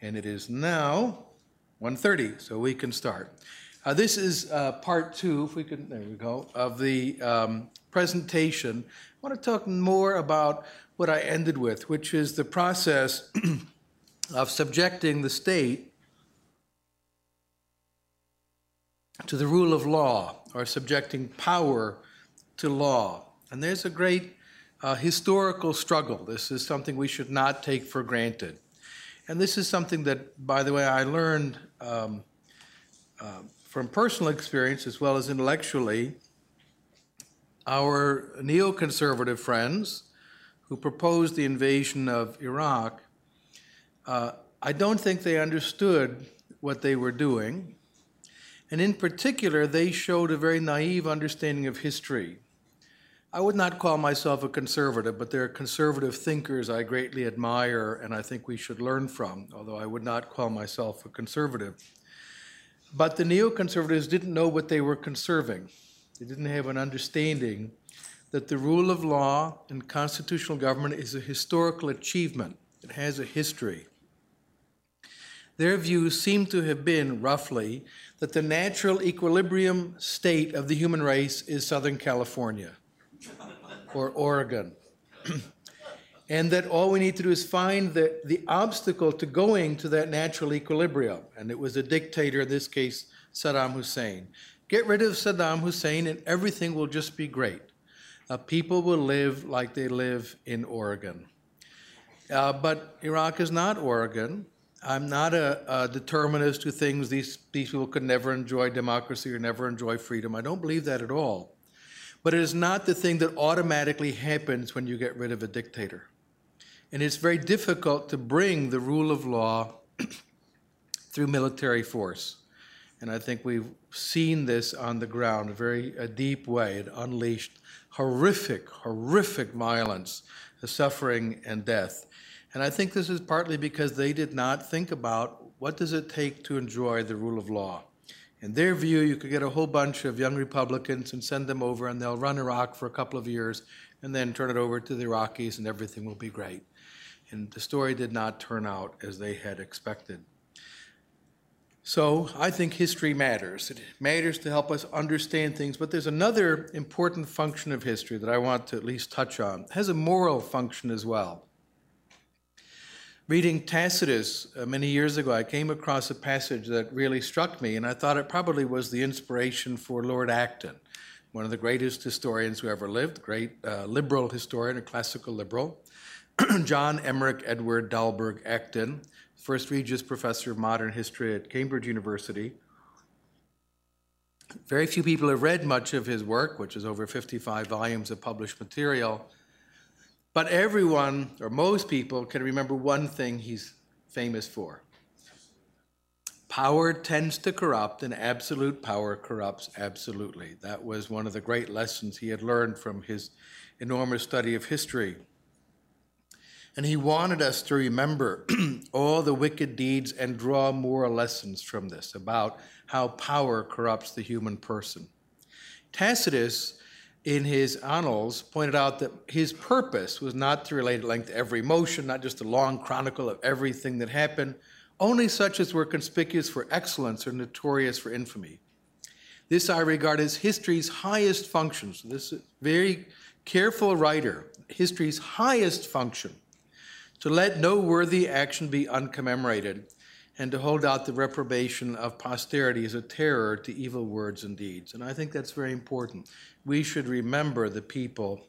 and it is now 1:30, so we can start. Uh, This is uh, part two, if we can, there we go, of the um, presentation. I want to talk more about what I ended with, which is the process of subjecting the state to the rule of law, or subjecting power to law. And there's a great uh, historical struggle. This is something we should not take for granted. And this is something that, by the way, I learned um, uh, from personal experience as well as intellectually. Our neoconservative friends who proposed the invasion of Iraq, uh, I don't think they understood what they were doing. And in particular, they showed a very naive understanding of history. I would not call myself a conservative, but there are conservative thinkers I greatly admire and I think we should learn from, although I would not call myself a conservative. But the neoconservatives didn't know what they were conserving. They didn't have an understanding that the rule of law and constitutional government is a historical achievement, it has a history. Their views seem to have been, roughly, that the natural equilibrium state of the human race is Southern California or Oregon. and that all we need to do is find the, the obstacle to going to that natural equilibrium. And it was a dictator, in this case, Saddam Hussein. Get rid of Saddam Hussein, and everything will just be great. Uh, people will live like they live in Oregon. Uh, but Iraq is not Oregon. I'm not a, a, determinist who thinks these, these people could never enjoy democracy or never enjoy freedom. I don't believe that at all. But it is not the thing that automatically happens when you get rid of a dictator. And it's very difficult to bring the rule of law through military force. And I think we've seen this on the ground a very a deep way. It unleashed horrific, horrific violence, suffering, and death. And I think this is partly because they did not think about what does it take to enjoy the rule of law. In their view, you could get a whole bunch of young Republicans and send them over, and they'll run Iraq for a couple of years and then turn it over to the Iraqis, and everything will be great. And the story did not turn out as they had expected. So I think history matters. It matters to help us understand things, but there's another important function of history that I want to at least touch on. It has a moral function as well. Reading Tacitus uh, many years ago, I came across a passage that really struck me, and I thought it probably was the inspiration for Lord Acton, one of the greatest historians who ever lived, great uh, liberal historian, a classical liberal. John Emerich Edward Dalberg Acton, first Regius Professor of Modern History at Cambridge University. Very few people have read much of his work, which is over 55 volumes of published material. But everyone, or most people, can remember one thing he's famous for. Power tends to corrupt, and absolute power corrupts absolutely. That was one of the great lessons he had learned from his enormous study of history. And he wanted us to remember all the wicked deeds and draw moral lessons from this about how power corrupts the human person. Tacitus in his annals, pointed out that his purpose was not to relate at length every motion, not just a long chronicle of everything that happened, only such as were conspicuous for excellence or notorious for infamy. This I regard as history's highest function. So this very careful writer, history's highest function, to let no worthy action be uncommemorated, and to hold out the reprobation of posterity as a terror to evil words and deeds. And I think that's very important. We should remember the people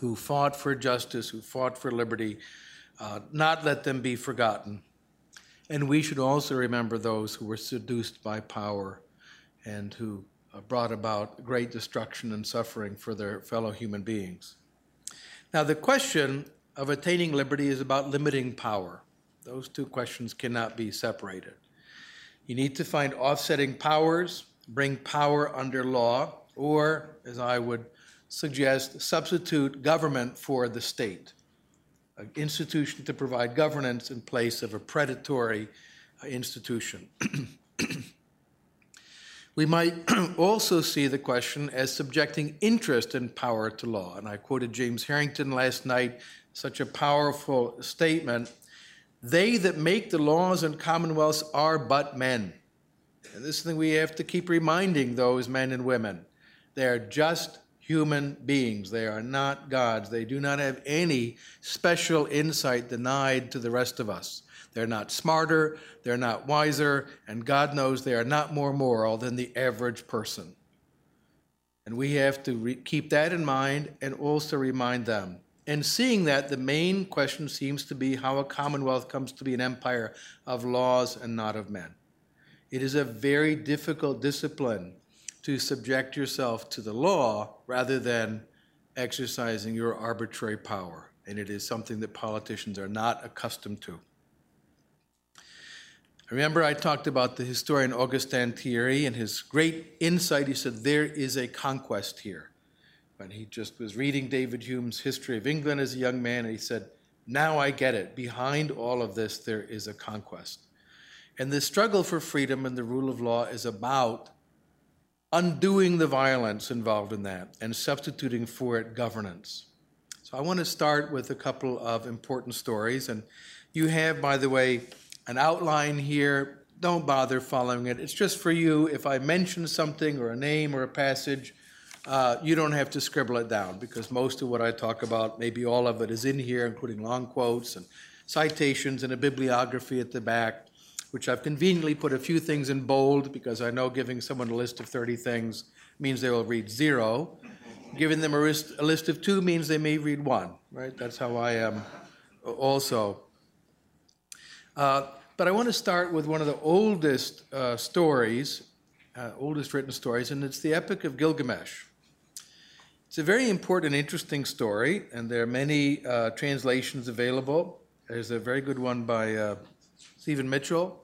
who fought for justice, who fought for liberty, uh, not let them be forgotten. And we should also remember those who were seduced by power and who uh, brought about great destruction and suffering for their fellow human beings. Now, the question of attaining liberty is about limiting power. Those two questions cannot be separated. You need to find offsetting powers, bring power under law, or, as I would suggest, substitute government for the state, an institution to provide governance in place of a predatory institution. we might also see the question as subjecting interest and power to law. And I quoted James Harrington last night, such a powerful statement They that make the laws and commonwealths are but men. And this thing we have to keep reminding those men and women. They are just human beings. They are not gods. They do not have any special insight denied to the rest of us. They're not smarter, they're not wiser, and God knows they are not more moral than the average person. And we have to keep that in mind and also remind them. And seeing that, the main question seems to be how a commonwealth comes to be an empire of laws and not of men. It is a very difficult discipline to subject yourself to the law rather than exercising your arbitrary power. And it is something that politicians are not accustomed to. Remember, I talked about the historian Augustin Thierry and his great insight. He said, There is a conquest here. When he just was reading David Hume's History of England as a young man, and he said, Now I get it. Behind all of this, there is a conquest. And the struggle for freedom and the rule of law is about undoing the violence involved in that and substituting for it governance. So I want to start with a couple of important stories. And you have, by the way, an outline here. Don't bother following it. It's just for you. If I mention something or a name or a passage, uh, you don't have to scribble it down because most of what I talk about, maybe all of it, is in here, including long quotes and citations and a bibliography at the back, which I've conveniently put a few things in bold because I know giving someone a list of 30 things means they will read zero. Giving them a list, a list of two means they may read one, right? That's how I am also. Uh, but I want to start with one of the oldest uh, stories, uh, oldest written stories, and it's the Epic of Gilgamesh. It's a very important interesting story, and there are many uh, translations available. There's a very good one by uh, Stephen Mitchell.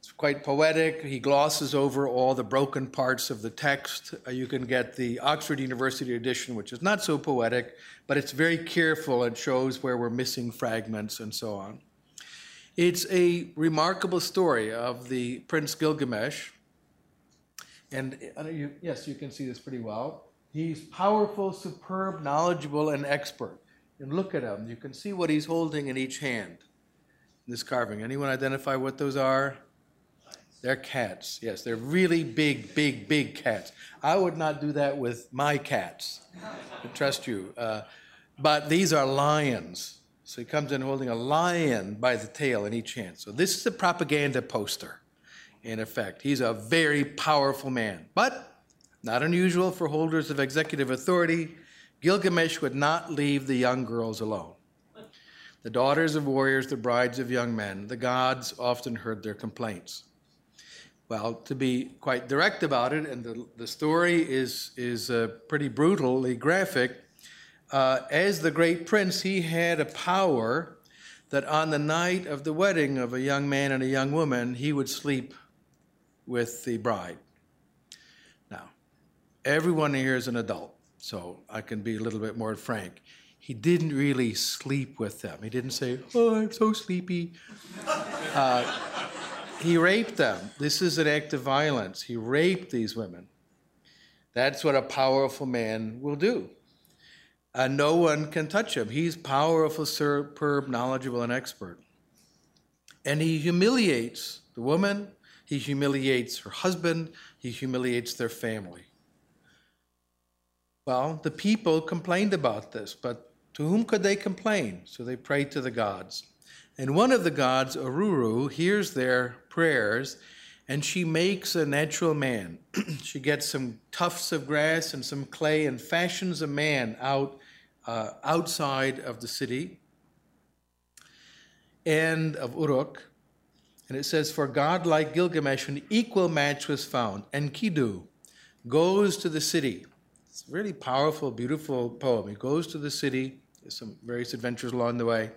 It's quite poetic. He glosses over all the broken parts of the text. Uh, you can get the Oxford University edition, which is not so poetic, but it's very careful and shows where we're missing fragments and so on. It's a remarkable story of the Prince Gilgamesh. And uh, you, yes, you can see this pretty well. He's powerful, superb, knowledgeable, and expert. And look at him. You can see what he's holding in each hand in this carving. Anyone identify what those are? They're cats. Yes, they're really big, big, big cats. I would not do that with my cats. Trust you. Uh, but these are lions. So he comes in holding a lion by the tail in each hand. So this is a propaganda poster, in effect. He's a very powerful man, but not unusual for holders of executive authority. Gilgamesh would not leave the young girls alone. The daughters of warriors, the brides of young men, the gods often heard their complaints. Well, to be quite direct about it, and the, the story is, is uh, pretty brutally graphic, uh, as the great prince, he had a power that on the night of the wedding of a young man and a young woman, he would sleep with the bride. Everyone here is an adult, so I can be a little bit more frank. He didn't really sleep with them. He didn't say, Oh, I'm so sleepy. Uh, he raped them. This is an act of violence. He raped these women. That's what a powerful man will do uh, no one can touch him. He's powerful, superb, knowledgeable, and expert. And he humiliates the woman, he humiliates her husband, he humiliates their family. Well, the people complained about this, but to whom could they complain? So they prayed to the gods. And one of the gods, Aruru, hears their prayers and she makes a natural man. she gets some tufts of grass and some clay and fashions a man out uh, outside of the city and of Uruk. And it says, For God, like Gilgamesh, an equal match was found. Enkidu goes to the city. It's a really powerful, beautiful poem. He goes to the city, there's some various adventures along the way.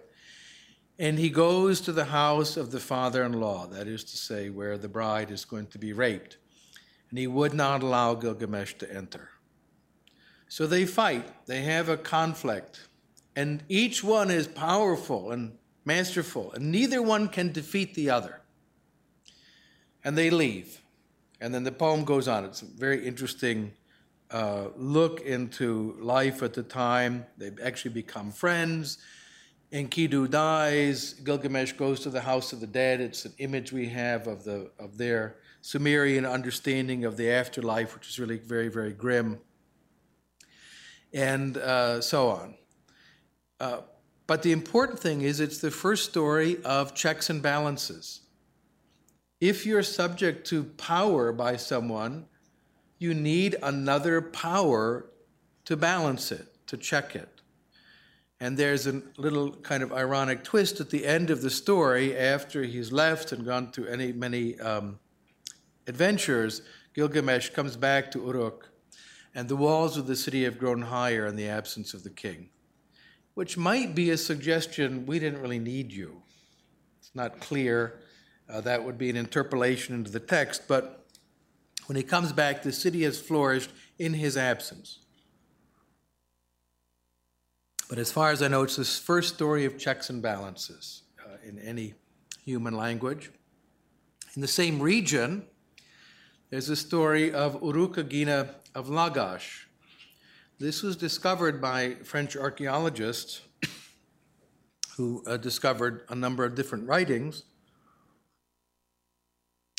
And he goes to the house of the father in law, that is to say, where the bride is going to be raped. And he would not allow Gilgamesh to enter. So they fight, they have a conflict, and each one is powerful and masterful, and neither one can defeat the other. And they leave. And then the poem goes on. It's a very interesting uh, look into life at the time. They actually become friends. Enkidu dies, Gilgamesh goes to the house of the dead. It's an image we have of, the, of their Sumerian understanding of the afterlife, which is really very, very grim, and uh, so on. Uh, but the important thing is it's the first story of checks and balances. If you're subject to power by someone, you need another power to balance it, to check it. And there's a little kind of ironic twist at the end of the story after he's left and gone through any, many um, adventures. Gilgamesh comes back to Uruk, and the walls of the city have grown higher in the absence of the king, which might be a suggestion we didn't really need you. It's not clear uh, that would be an interpolation into the text, but when he comes back, the city has flourished in his absence. But as far as I know, it's the first story of checks and balances uh, in any human language. In the same region, there's a story of Urukagina of Lagash. This was discovered by French archaeologists who uh, discovered a number of different writings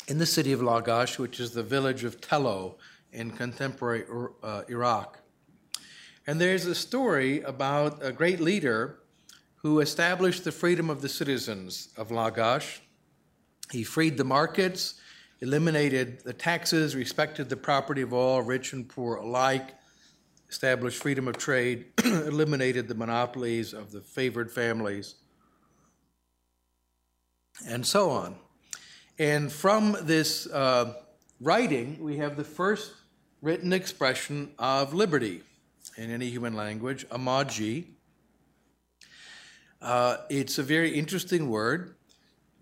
in the city of Lagash, which is the village of Tello in contemporary uh, Iraq. And there's a story about a great leader who established the freedom of the citizens of Lagash. He freed the markets, eliminated the taxes, respected the property of all, rich and poor alike, established freedom of trade, eliminated the monopolies of the favored families, and so on. And from this uh, writing, we have the first written expression of liberty in any human language, amaji. Uh, it's a very interesting word,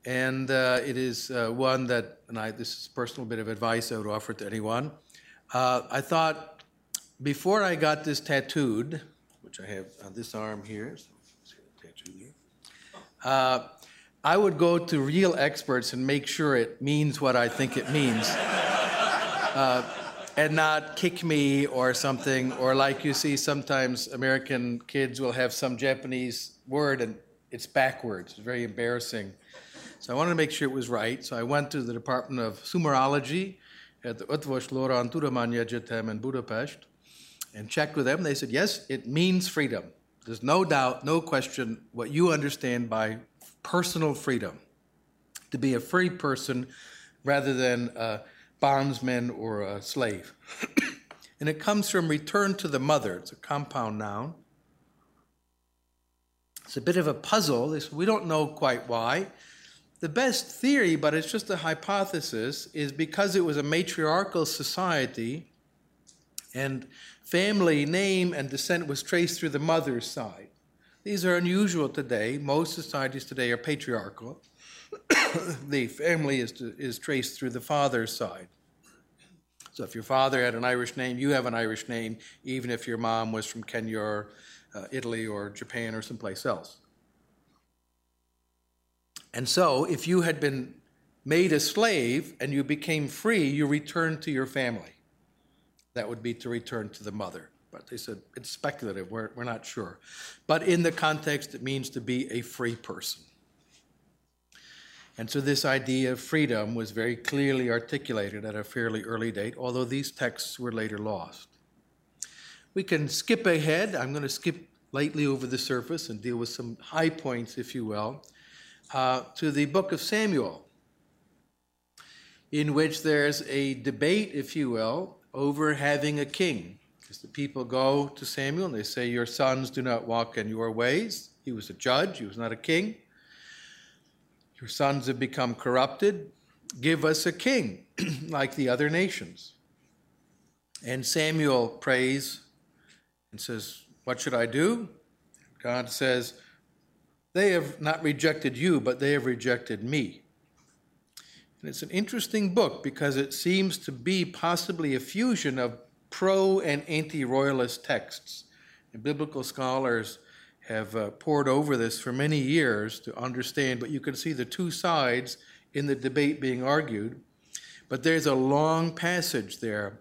and uh, it is uh, one that, and I, this is a personal bit of advice I would offer to anyone. Uh, I thought before I got this tattooed, which I have on this arm here, so tattoo here, uh, I would go to real experts and make sure it means what I think it means. Uh, and not kick me or something, or like you see sometimes American kids will have some Japanese word and it's backwards. It's very embarrassing. So I wanted to make sure it was right. So I went to the Department of Sumerology at the Eötvös Loránd Tudományegyetem in Budapest and checked with them. They said, yes, it means freedom. There's no doubt, no question what you understand by personal freedom, to be a free person rather than a bondsman or a slave. and it comes from return to the mother. It's a compound noun. It's a bit of a puzzle. We don't know quite why. The best theory, but it's just a hypothesis, is because it was a matriarchal society and family name and descent was traced through the mother's side. These are unusual today. Most societies today are patriarchal. the family is, to, is traced through the father's side. So if your father had an Irish name, you have an Irish name, even if your mom was from Kenya or uh, Italy or Japan or someplace else. And so if you had been made a slave and you became free, you returned to your family. That would be to return to the mother. But they said it's speculative, we're, we're not sure. But in the context, it means to be a free person. And so this idea of freedom was very clearly articulated at a fairly early date, although these texts were later lost. We can skip ahead. I'm going to skip lightly over the surface and deal with some high points, if you will, uh, to the book of Samuel, in which there's a debate, if you will, over having a king. The people go to Samuel and they say, Your sons do not walk in your ways. He was a judge, he was not a king. Your sons have become corrupted. Give us a king like the other nations. And Samuel prays and says, What should I do? God says, They have not rejected you, but they have rejected me. And it's an interesting book because it seems to be possibly a fusion of pro and anti royalist texts. And biblical scholars have uh, poured over this for many years to understand, but you can see the two sides in the debate being argued. But there's a long passage there.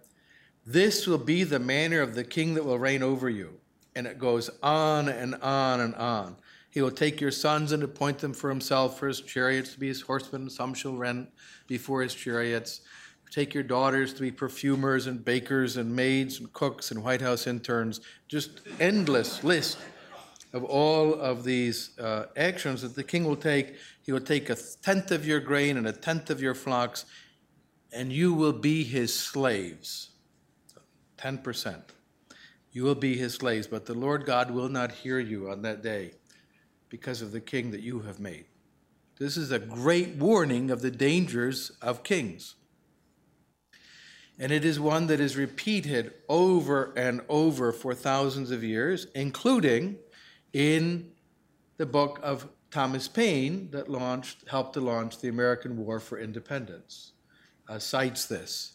This will be the manner of the king that will reign over you. And it goes on and on and on. He will take your sons and appoint them for himself, for his chariots to be his horsemen, some shall run before his chariots. Take your daughters to be perfumers and bakers and maids and cooks and White House interns. Just endless list of all of these uh, actions that the king will take. He will take a tenth of your grain and a tenth of your flocks, and you will be his slaves. 10%. You will be his slaves, but the Lord God will not hear you on that day because of the king that you have made. This is a great warning of the dangers of kings. And it is one that is repeated over and over for thousands of years, including in the book of Thomas Paine that launched, helped to launch the American War for Independence, uh, cites this.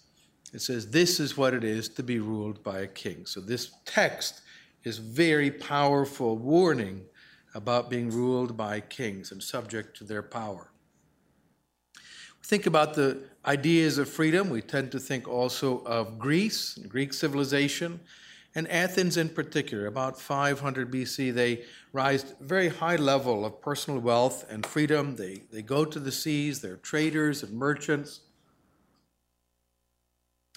It says, This is what it is to be ruled by a king. So this text is very powerful warning about being ruled by kings and subject to their power. Think about the ideas of freedom. We tend to think also of Greece, Greek civilization, and Athens in particular. About 500 BC, they rise to very high level of personal wealth and freedom. They, they go to the seas, they're traders and merchants.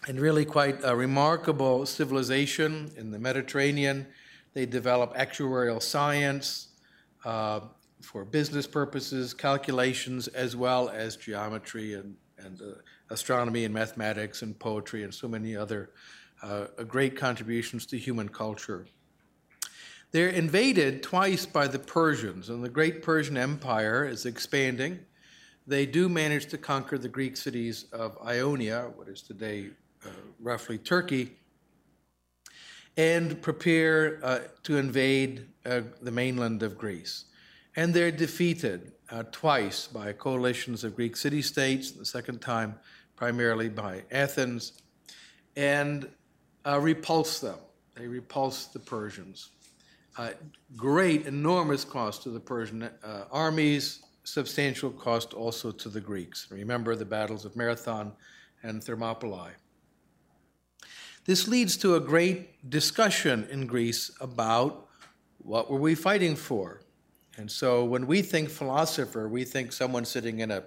And really quite a remarkable civilization in the Mediterranean. They develop actuarial science, uh, for business purposes, calculations, as well as geometry and, and uh, astronomy and mathematics and poetry and so many other uh, great contributions to human culture. They're invaded twice by the Persians, and the great Persian Empire is expanding. They do manage to conquer the Greek cities of Ionia, what is today uh, roughly Turkey, and prepare uh, to invade uh, the mainland of Greece. And they're defeated uh, twice by coalitions of Greek city states, the second time primarily by Athens, and uh, repulse them. They repulse the Persians. Uh, great, enormous cost to the Persian uh, armies, substantial cost also to the Greeks. Remember the battles of Marathon and Thermopylae. This leads to a great discussion in Greece about what were we fighting for? And so when we think philosopher, we think someone sitting in a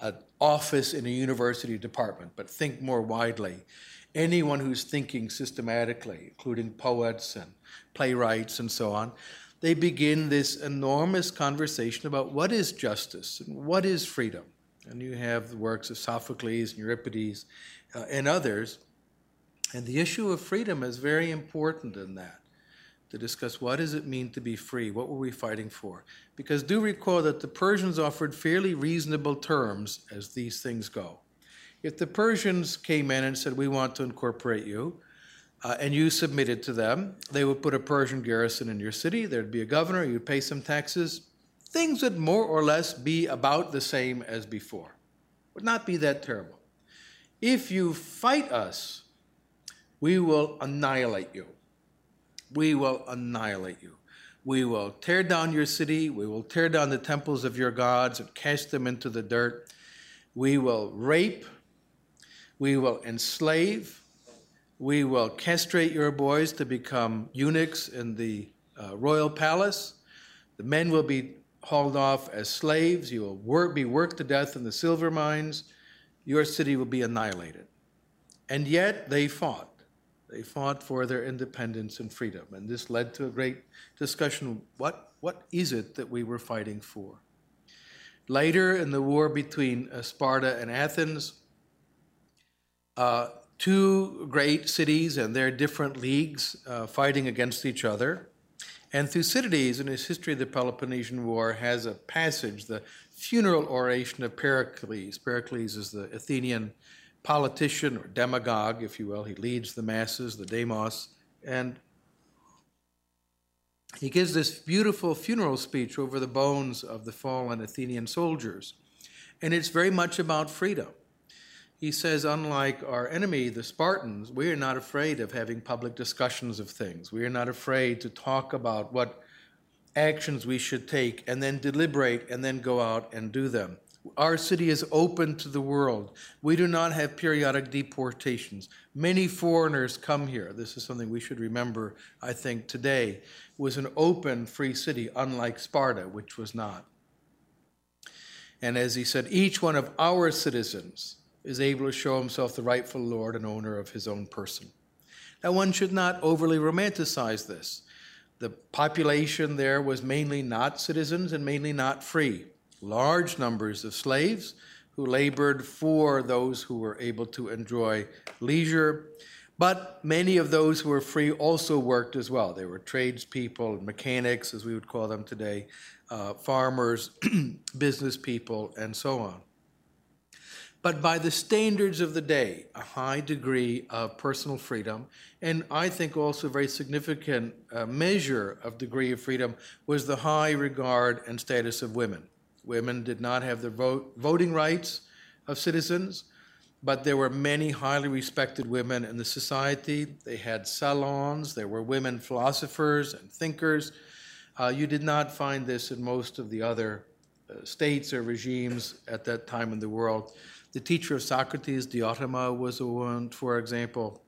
an office in a university department, but think more widely. Anyone who's thinking systematically, including poets and playwrights and so on, they begin this enormous conversation about what is justice and what is freedom. And you have the works of Sophocles and Euripides uh, and others and the issue of freedom is very important in that, to discuss what does it mean to be free? What were we fighting for? Because do recall that the Persians offered fairly reasonable terms as these things go. If the Persians came in and said, we want to incorporate you, uh, and you submitted to them, they would put a Persian garrison in your city, there'd be a governor, you'd pay some taxes, things would more or less be about the same as before. Would not be that terrible. If you fight us, we will annihilate you. We will annihilate you. We will tear down your city. We will tear down the temples of your gods and cast them into the dirt. We will rape. We will enslave. We will castrate your boys to become eunuchs in the uh, royal palace. The men will be hauled off as slaves. You will work, be worked to death in the silver mines. Your city will be annihilated. And yet they fought. They fought for their independence and freedom, and this led to a great discussion what, what is it that we were fighting for? Later in the war between uh, Sparta and Athens, uh, two great cities and their different leagues uh, fighting against each other. And Thucydides, in his History of the Peloponnesian War, has a passage, the funeral oration of Pericles. Pericles is the Athenian politician or demagogue, if you will. He leads the masses, the demos, and he gives this beautiful funeral speech over the bones of the fallen Athenian soldiers. And it's very much about freedom. He says, unlike our enemy, the Spartans, we are not afraid of having public discussions of things. We are not afraid to talk about what actions we should take and then deliberate and then go out and do them. Our city is open to the world. We do not have periodic deportations. Many foreigners come here. This is something we should remember, I think, today. It was an open, free city, unlike Sparta, which was not. And as he said, each one of our citizens is able to show himself the rightful lord and owner of his own person. Now, one should not overly romanticize this. The population there was mainly not citizens and mainly not free. Large numbers of slaves who labored for those who were able to enjoy leisure. But many of those who were free also worked as well. They were tradespeople, and mechanics, as we would call them today, uh, farmers, business people, and so on. But by the standards of the day, a high degree of personal freedom, and I think also a very significant uh, measure of degree of freedom was the high regard and status of women. Women did not have the vote, voting rights of citizens, but there were many highly respected women in the society. They had salons, there were women philosophers and thinkers. Uh, you did not find this in most of the other uh, states or regimes at that time in the world. The teacher of Socrates, Diotima, was a woman, for example.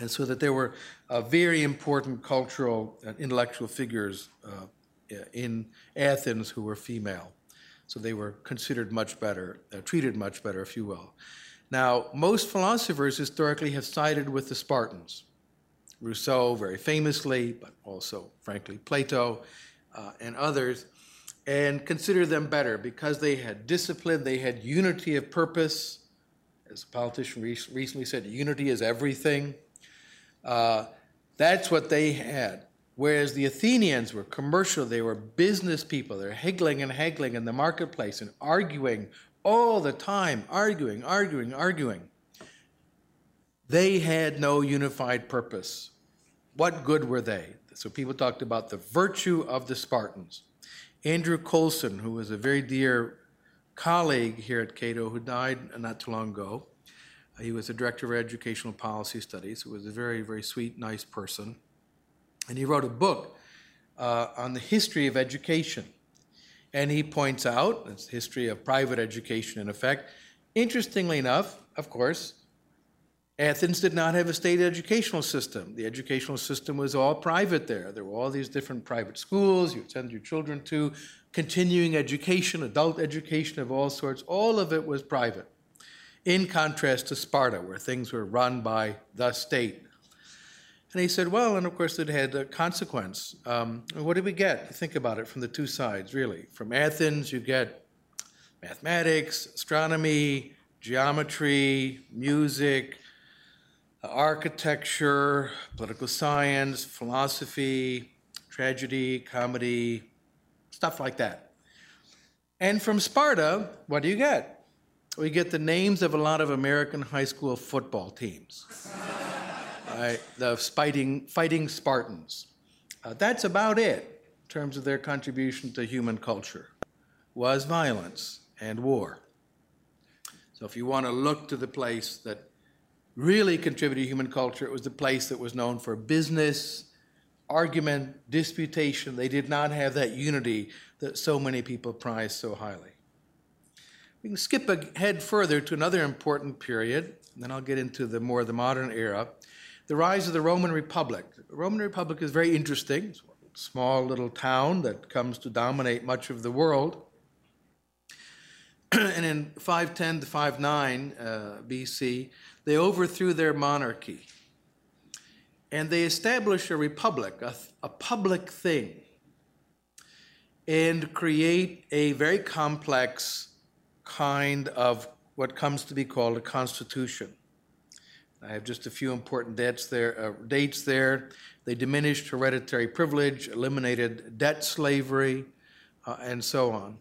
And so that there were uh, very important cultural and intellectual figures uh, in Athens who were female. So they were considered much better, uh, treated much better, if you will. Now, most philosophers historically have sided with the Spartans. Rousseau, very famously, but also, frankly, Plato uh, and others, and consider them better because they had discipline, they had unity of purpose. As a politician re- recently said, unity is everything. Uh, that's what they had. Whereas the Athenians were commercial, they were business people, they're higgling and haggling in the marketplace and arguing all the time, arguing, arguing, arguing. They had no unified purpose. What good were they? So people talked about the virtue of the Spartans. Andrew Coulson, who was a very dear colleague here at Cato, who died not too long ago, he was a director of educational policy studies, who was a very, very sweet, nice person. And he wrote a book uh, on the history of education. And he points out, it's the history of private education in effect. Interestingly enough, of course, Athens did not have a state educational system. The educational system was all private there. There were all these different private schools you send your children to, continuing education, adult education of all sorts. All of it was private, in contrast to Sparta, where things were run by the state. And he said, well, and of course it had a consequence. Um, what did we get? Think about it from the two sides, really. From Athens, you get mathematics, astronomy, geometry, music, architecture, political science, philosophy, tragedy, comedy, stuff like that. And from Sparta, what do you get? We get the names of a lot of American high school football teams. The fighting, fighting Spartans. Uh, that's about it in terms of their contribution to human culture, was violence and war. So if you want to look to the place that really contributed to human culture. It was the place that was known for business, argument, disputation. They did not have that unity that so many people prize so highly. We can skip ahead further to another important period, and then I'll get into the more the modern era. The rise of the Roman Republic. The Roman Republic is very interesting. Small little town that comes to dominate much of the world. and in 510 to 59 uh, BC, they overthrew their monarchy and they established a republic, a, a public thing, and create a very complex kind of what comes to be called a constitution. I have just a few important dates there. Uh, dates there. They diminished hereditary privilege, eliminated debt slavery, uh, and so on.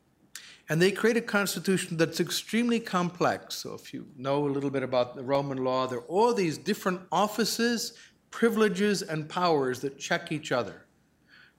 And they create a constitution that's extremely complex. So, if you know a little bit about the Roman law, there are all these different offices, privileges, and powers that check each other.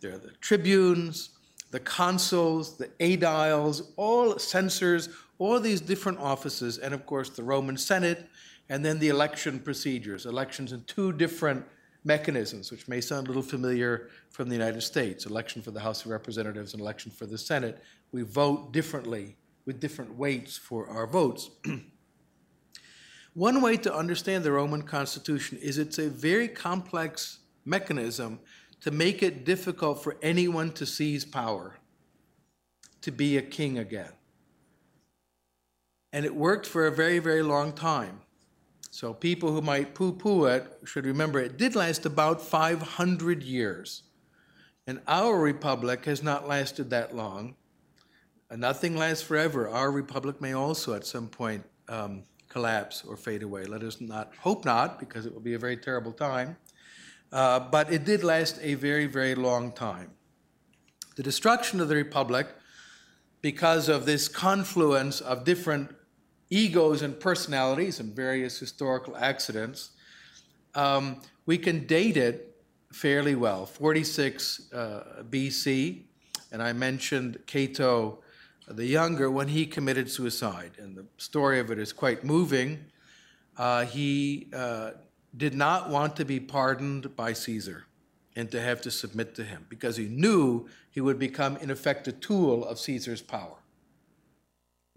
There are the tribunes, the consuls, the aediles, all censors, all these different offices, and of course the Roman Senate, and then the election procedures, elections in two different mechanisms, which may sound a little familiar from the United States election for the House of Representatives and election for the Senate. We vote differently with different weights for our votes. One way to understand the Roman Constitution is it's a very complex mechanism to make it difficult for anyone to seize power, to be a king again. And it worked for a very, very long time. So people who might poo poo it should remember it did last about 500 years. And our republic has not lasted that long. And nothing lasts forever. Our republic may also at some point um, collapse or fade away. Let us not hope not, because it will be a very terrible time. Uh, but it did last a very, very long time. The destruction of the republic, because of this confluence of different egos and personalities and various historical accidents, um, we can date it fairly well. 46 uh, BC, and I mentioned Cato the Younger when he committed suicide, and the story of it is quite moving. Uh, he uh, did not want to be pardoned by Caesar and to have to submit to him because he knew he would become, in effect, a tool of Caesar's power.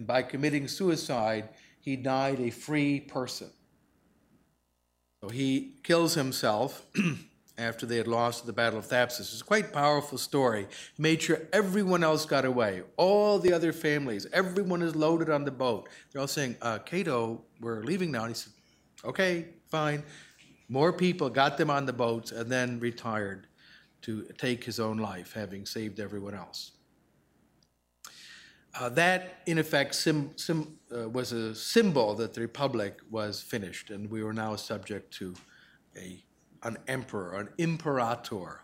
And by committing suicide, he died a free person. So he kills himself after they had lost the Battle of Thapsus. It's a quite powerful story. He made sure everyone else got away, all the other families, everyone is loaded on the boat. They're all saying, uh, Cato, we're leaving now. And he said, okay, fine. More people got them on the boats and then retired to take his own life, having saved everyone else. Uh, that, in effect, sim, sim, uh, was a symbol that the Republic was finished, and we were now subject to a, an emperor, an imperator.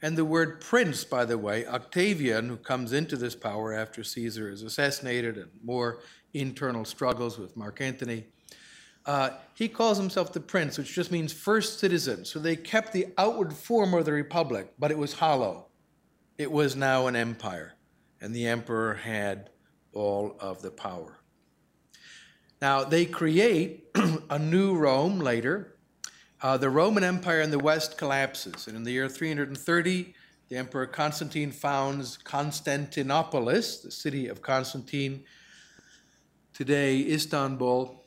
And the word prince, by the way, Octavian, who comes into this power after Caesar is assassinated and more internal struggles with Mark Antony, uh, he calls himself the prince, which just means first citizen. So they kept the outward form of the republic, but it was hollow. It was now an empire, and the emperor had all of the power. Now, they create a new Rome later. Uh, the Roman Empire in the West collapses, and in the year 330, the Emperor Constantine founds Constantinopolis, the city of Constantine, today Istanbul,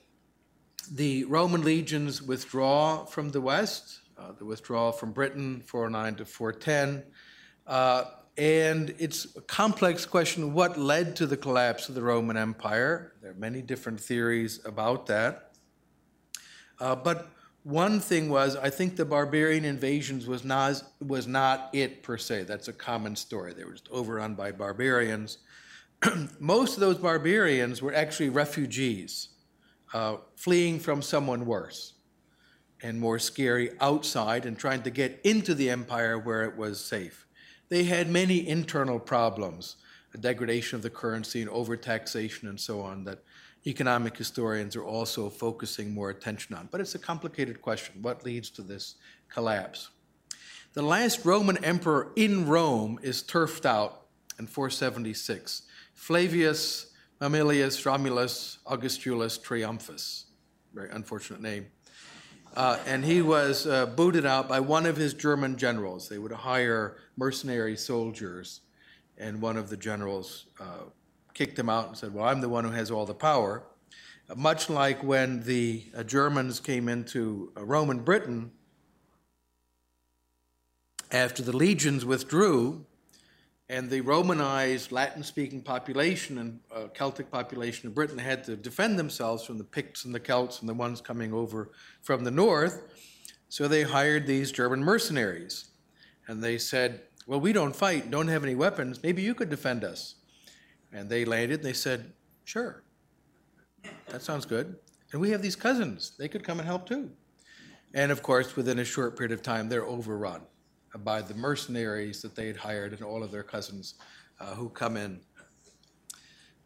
the Roman legions withdraw from the west, uh, the withdrawal from Britain, 409 to 410. Uh, and it's a complex question what led to the collapse of the Roman Empire. There are many different theories about that. Uh, but one thing was, I think the barbarian invasions was not, was not it per se. That's a common story. They were just overrun by barbarians. Most of those barbarians were actually refugees uh, fleeing from someone worse and more scary outside and trying to get into the empire where it was safe. They had many internal problems, a degradation of the currency and overtaxation and so on that economic historians are also focusing more attention on. But it's a complicated question. What leads to this collapse? The last Roman emperor in Rome is turfed out in 476. Flavius Mamilius Romulus Augustulus Triumphus. Very unfortunate name. Uh, and he was uh, booted out by one of his German generals. They would hire mercenary soldiers, and one of the generals uh, kicked him out and said, Well, I'm the one who has all the power. Uh, much like when the uh, Germans came into uh, Roman Britain, after the legions withdrew, and the Romanized Latin speaking population and uh, Celtic population of Britain had to defend themselves from the Picts and the Celts and the ones coming over from the north. So they hired these German mercenaries. And they said, Well, we don't fight, don't have any weapons. Maybe you could defend us. And they landed and they said, Sure. That sounds good. And we have these cousins. They could come and help too. And of course, within a short period of time, they're overrun by the mercenaries that they had hired and all of their cousins uh, who come in.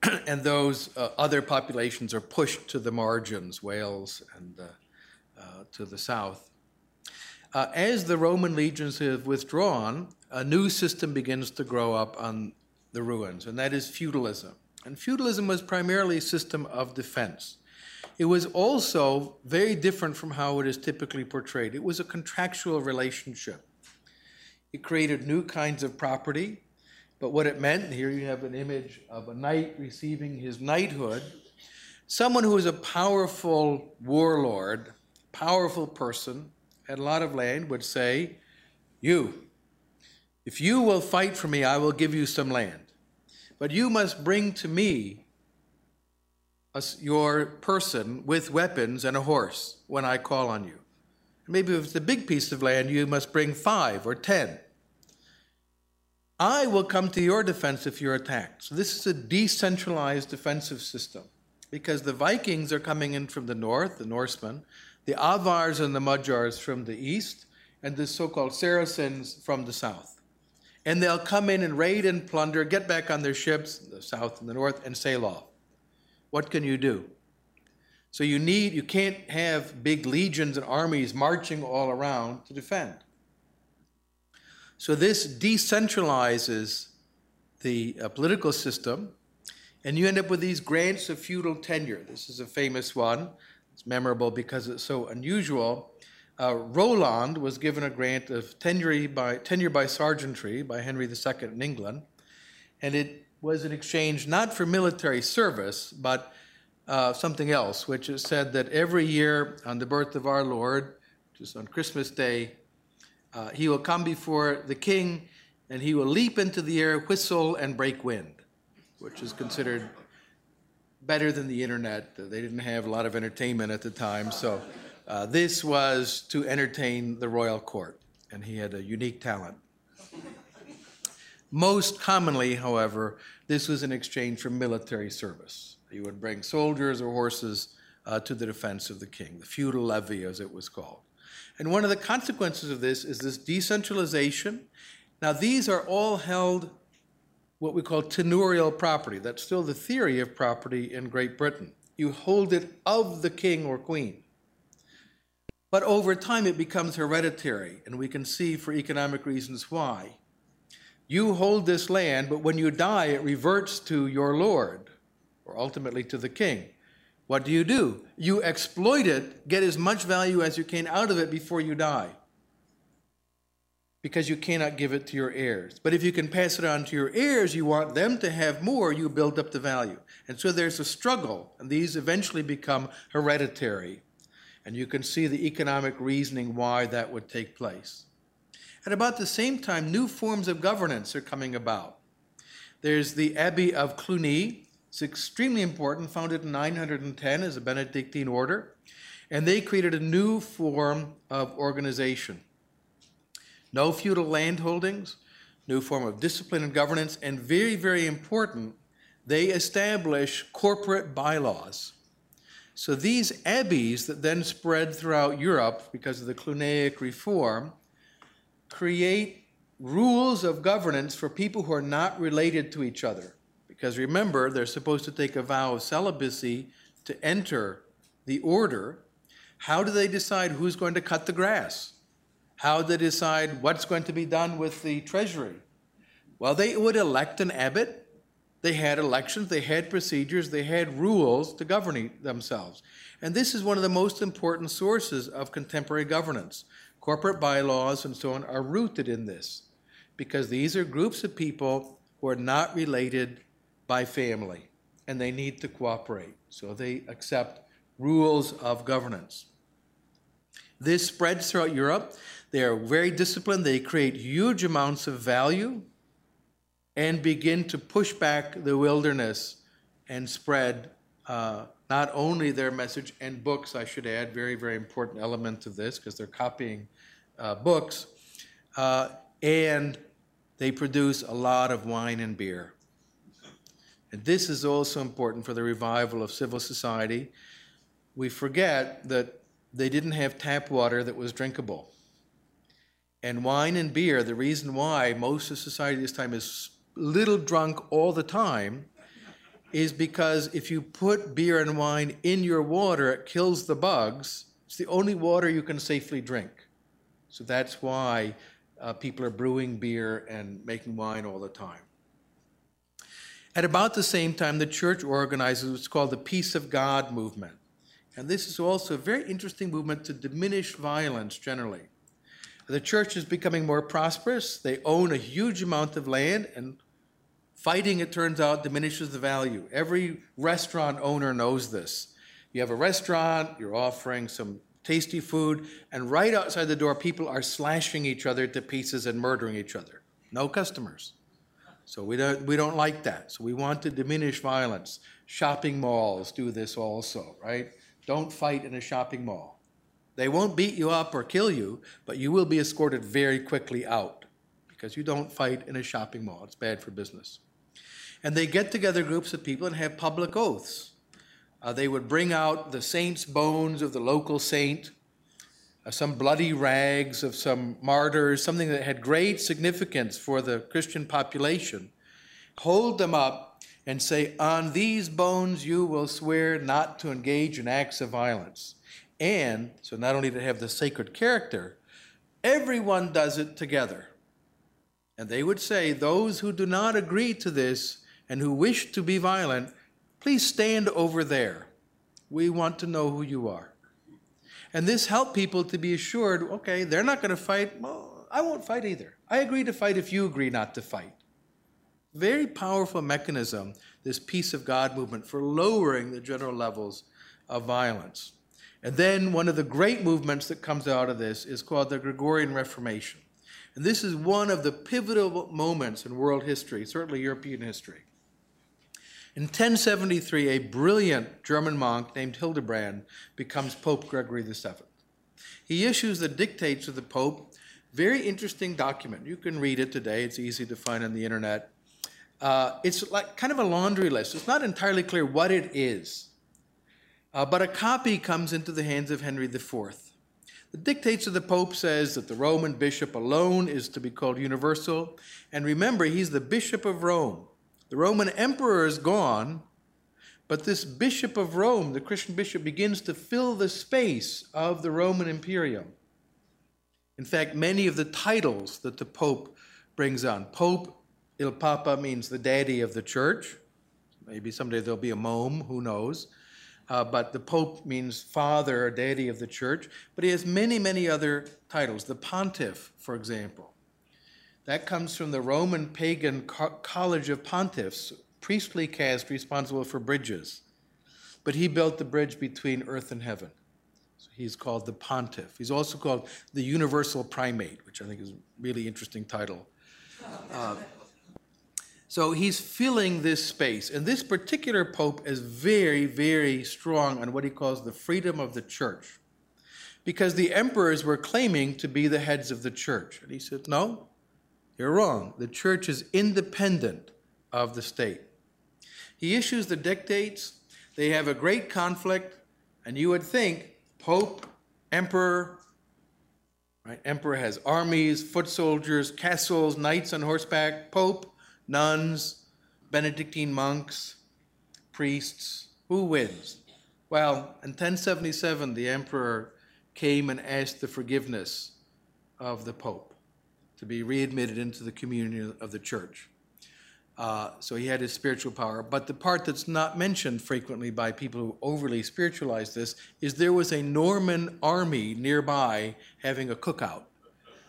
and those uh, other populations are pushed to the margins, Wales and uh, uh to the south. Uh, as the Roman legions have withdrawn, a new system begins to grow up on the ruins, and that is feudalism. And feudalism was primarily a system of defense. It was also very different from how it is typically portrayed. It was a contractual relationship it created new kinds of property. but what it meant, here you have an image of a knight receiving his knighthood. Someone who is a powerful warlord, powerful person, had a lot of land, would say, You, if you will fight for me, I will give you some land. But you must bring to me a, your person with weapons and a horse when I call on you. Maybe if it's a big piece of land, you must bring five or ten. I will come to your defense if you're attacked. So this is a decentralized defensive system because the Vikings are coming in from the north, the Norsemen, the Avars and the Magyars from the east, and the so called Saracens from the south. And they'll come in and raid and plunder, get back on their ships, the south and the north, and sail off. What can you do? So you need, you can't have big legions and armies marching all around to defend. So this decentralizes the uh, political system, and you end up with these grants of feudal tenure. This is a famous one. It's memorable because it's so unusual. Uh, Roland was given a grant of tenure by, tenure by sergeantry by Henry II in England, and it was in exchange not for military service, but uh, something else, which is said that every year on the birth of our Lord, is on Christmas Day, uh, he will come before the king and he will leap into the air, whistle, and break wind, which is considered better than the internet. They didn't have a lot of entertainment at the time, so uh, this was to entertain the royal court, and he had a unique talent. Most commonly, however, this was in exchange for military service. He would bring soldiers or horses uh, to the defense of the king, the feudal levy, as it was called. And one of the consequences of this is this decentralization. Now, these are all held what we call tenurial property. That's still the theory of property in Great Britain. You hold it of the king or queen. But over time, it becomes hereditary, and we can see for economic reasons why. You hold this land, but when you die, it reverts to your lord, or ultimately to the king. What do you do? You exploit it, get as much value as you can out of it before you die. Because you cannot give it to your heirs. But if you can pass it on to your heirs, you want them to have more, you build up the value. And so there's a struggle, and these eventually become hereditary. And you can see the economic reasoning why that would take place. At about the same time, new forms of governance are coming about. There's the Abbey of Cluny, it's extremely important, founded in 910 as a Benedictine order, and they created a new form of organization. No feudal land holdings, new form of discipline and governance, and very, very important, they establish corporate bylaws. So these abbeys that then spread throughout Europe because of the Cluniac reform create rules of governance for people who are not related to each other. Because remember, they're supposed to take a vow of celibacy to enter the order. How do they decide who's going to cut the grass? How they decide what's going to be done with the treasury? Well, they would elect an abbot. They had elections, they had procedures, they had rules to govern themselves. And this is one of the most important sources of contemporary governance. Corporate bylaws and so on are rooted in this because these are groups of people who are not related by family, and they need to cooperate. So they accept rules of governance. This spreads throughout Europe. They are very disciplined, they create huge amounts of value and begin to push back the wilderness and spread uh, not only their message and books, I should add, very, very important element of this because they're copying uh, books, uh, and they produce a lot of wine and beer. And this is also important for the revival of civil society. We forget that they didn't have tap water that was drinkable. And wine and beer, the reason why most of society this time is little drunk all the time is because if you put beer and wine in your water, it kills the bugs. It's the only water you can safely drink. So that's why uh, people are brewing beer and making wine all the time. At about the same time, the church organizes what's called the Peace of God movement. And this is also a very interesting movement to diminish violence generally. The church is becoming more prosperous. They own a huge amount of land, and Fighting, it turns out, diminishes the value. Every restaurant owner knows this. You have a restaurant, you're offering some tasty food, and right outside the door, people are slashing each other to pieces and murdering each other. No customers. So we don't, we don't like that. So we want to diminish violence. Shopping malls do this also, right? Don't fight in a shopping mall. They won't beat you up or kill you, but you will be escorted very quickly out because you don't fight in a shopping mall. It's bad for business. And they get together groups of people and have public oaths. Uh, they would bring out the saint's bones of the local saint, uh, some bloody rags of some martyrs, something that had great significance for the Christian population, hold them up and say, On these bones you will swear not to engage in acts of violence. And, so not only to have the sacred character, everyone does it together. And they would say, Those who do not agree to this and who wish to be violent Please stand over there. We want to know who you are. And this helped people to be assured okay, they're not going to fight. Well, I won't fight either. I agree to fight if you agree not to fight. Very powerful mechanism, this peace of God movement, for lowering the general levels of violence. And then one of the great movements that comes out of this is called the Gregorian Reformation. And this is one of the pivotal moments in world history, certainly European history. In 1073, a brilliant German monk named Hildebrand becomes Pope Gregory VII. He issues the dictates of the Pope, very interesting document. You can read it today, it's easy to find on the internet. Uh, it's like kind of a laundry list. It's not entirely clear what it is, uh, but a copy comes into the hands of Henry IV. The dictates of the Pope says that the Roman bishop alone is to be called universal, and remember, he's the bishop of Rome. The Roman emperor is gone, but this bishop of Rome, the Christian bishop, begins to fill the space of the Roman imperium. In fact, many of the titles that the Pope brings on, Pope Il Papa means the daddy of the church. Maybe someday there'll be a mome, who knows. Uh, but the Pope means father or daddy of the church. But he has many, many other titles. The pontiff, for example. That comes from the Roman pagan co- College of Pontiffs, priestly caste responsible for bridges. But he built the bridge between earth and heaven. So he's called the pontiff. He's also called the universal primate, which I think is a really interesting title. Uh, so he's filling this space. And this particular pope is very, very strong on what he calls the freedom of the church. Because the emperors were claiming to be the heads of the church. And he said, no, you're wrong. The church is independent of the state. He issues the dictates. They have a great conflict, and you would think Pope, Emperor, right? Emperor has armies, foot soldiers, castles, knights on horseback, Pope, nuns, Benedictine monks, priests. Who wins? Well, in 1077, the emperor came and asked the forgiveness of the Pope to be readmitted into the communion of the church. Uh, so he had his spiritual power. But the part that's not mentioned frequently by people who overly spiritualize this is there was a Norman army nearby having a cookout.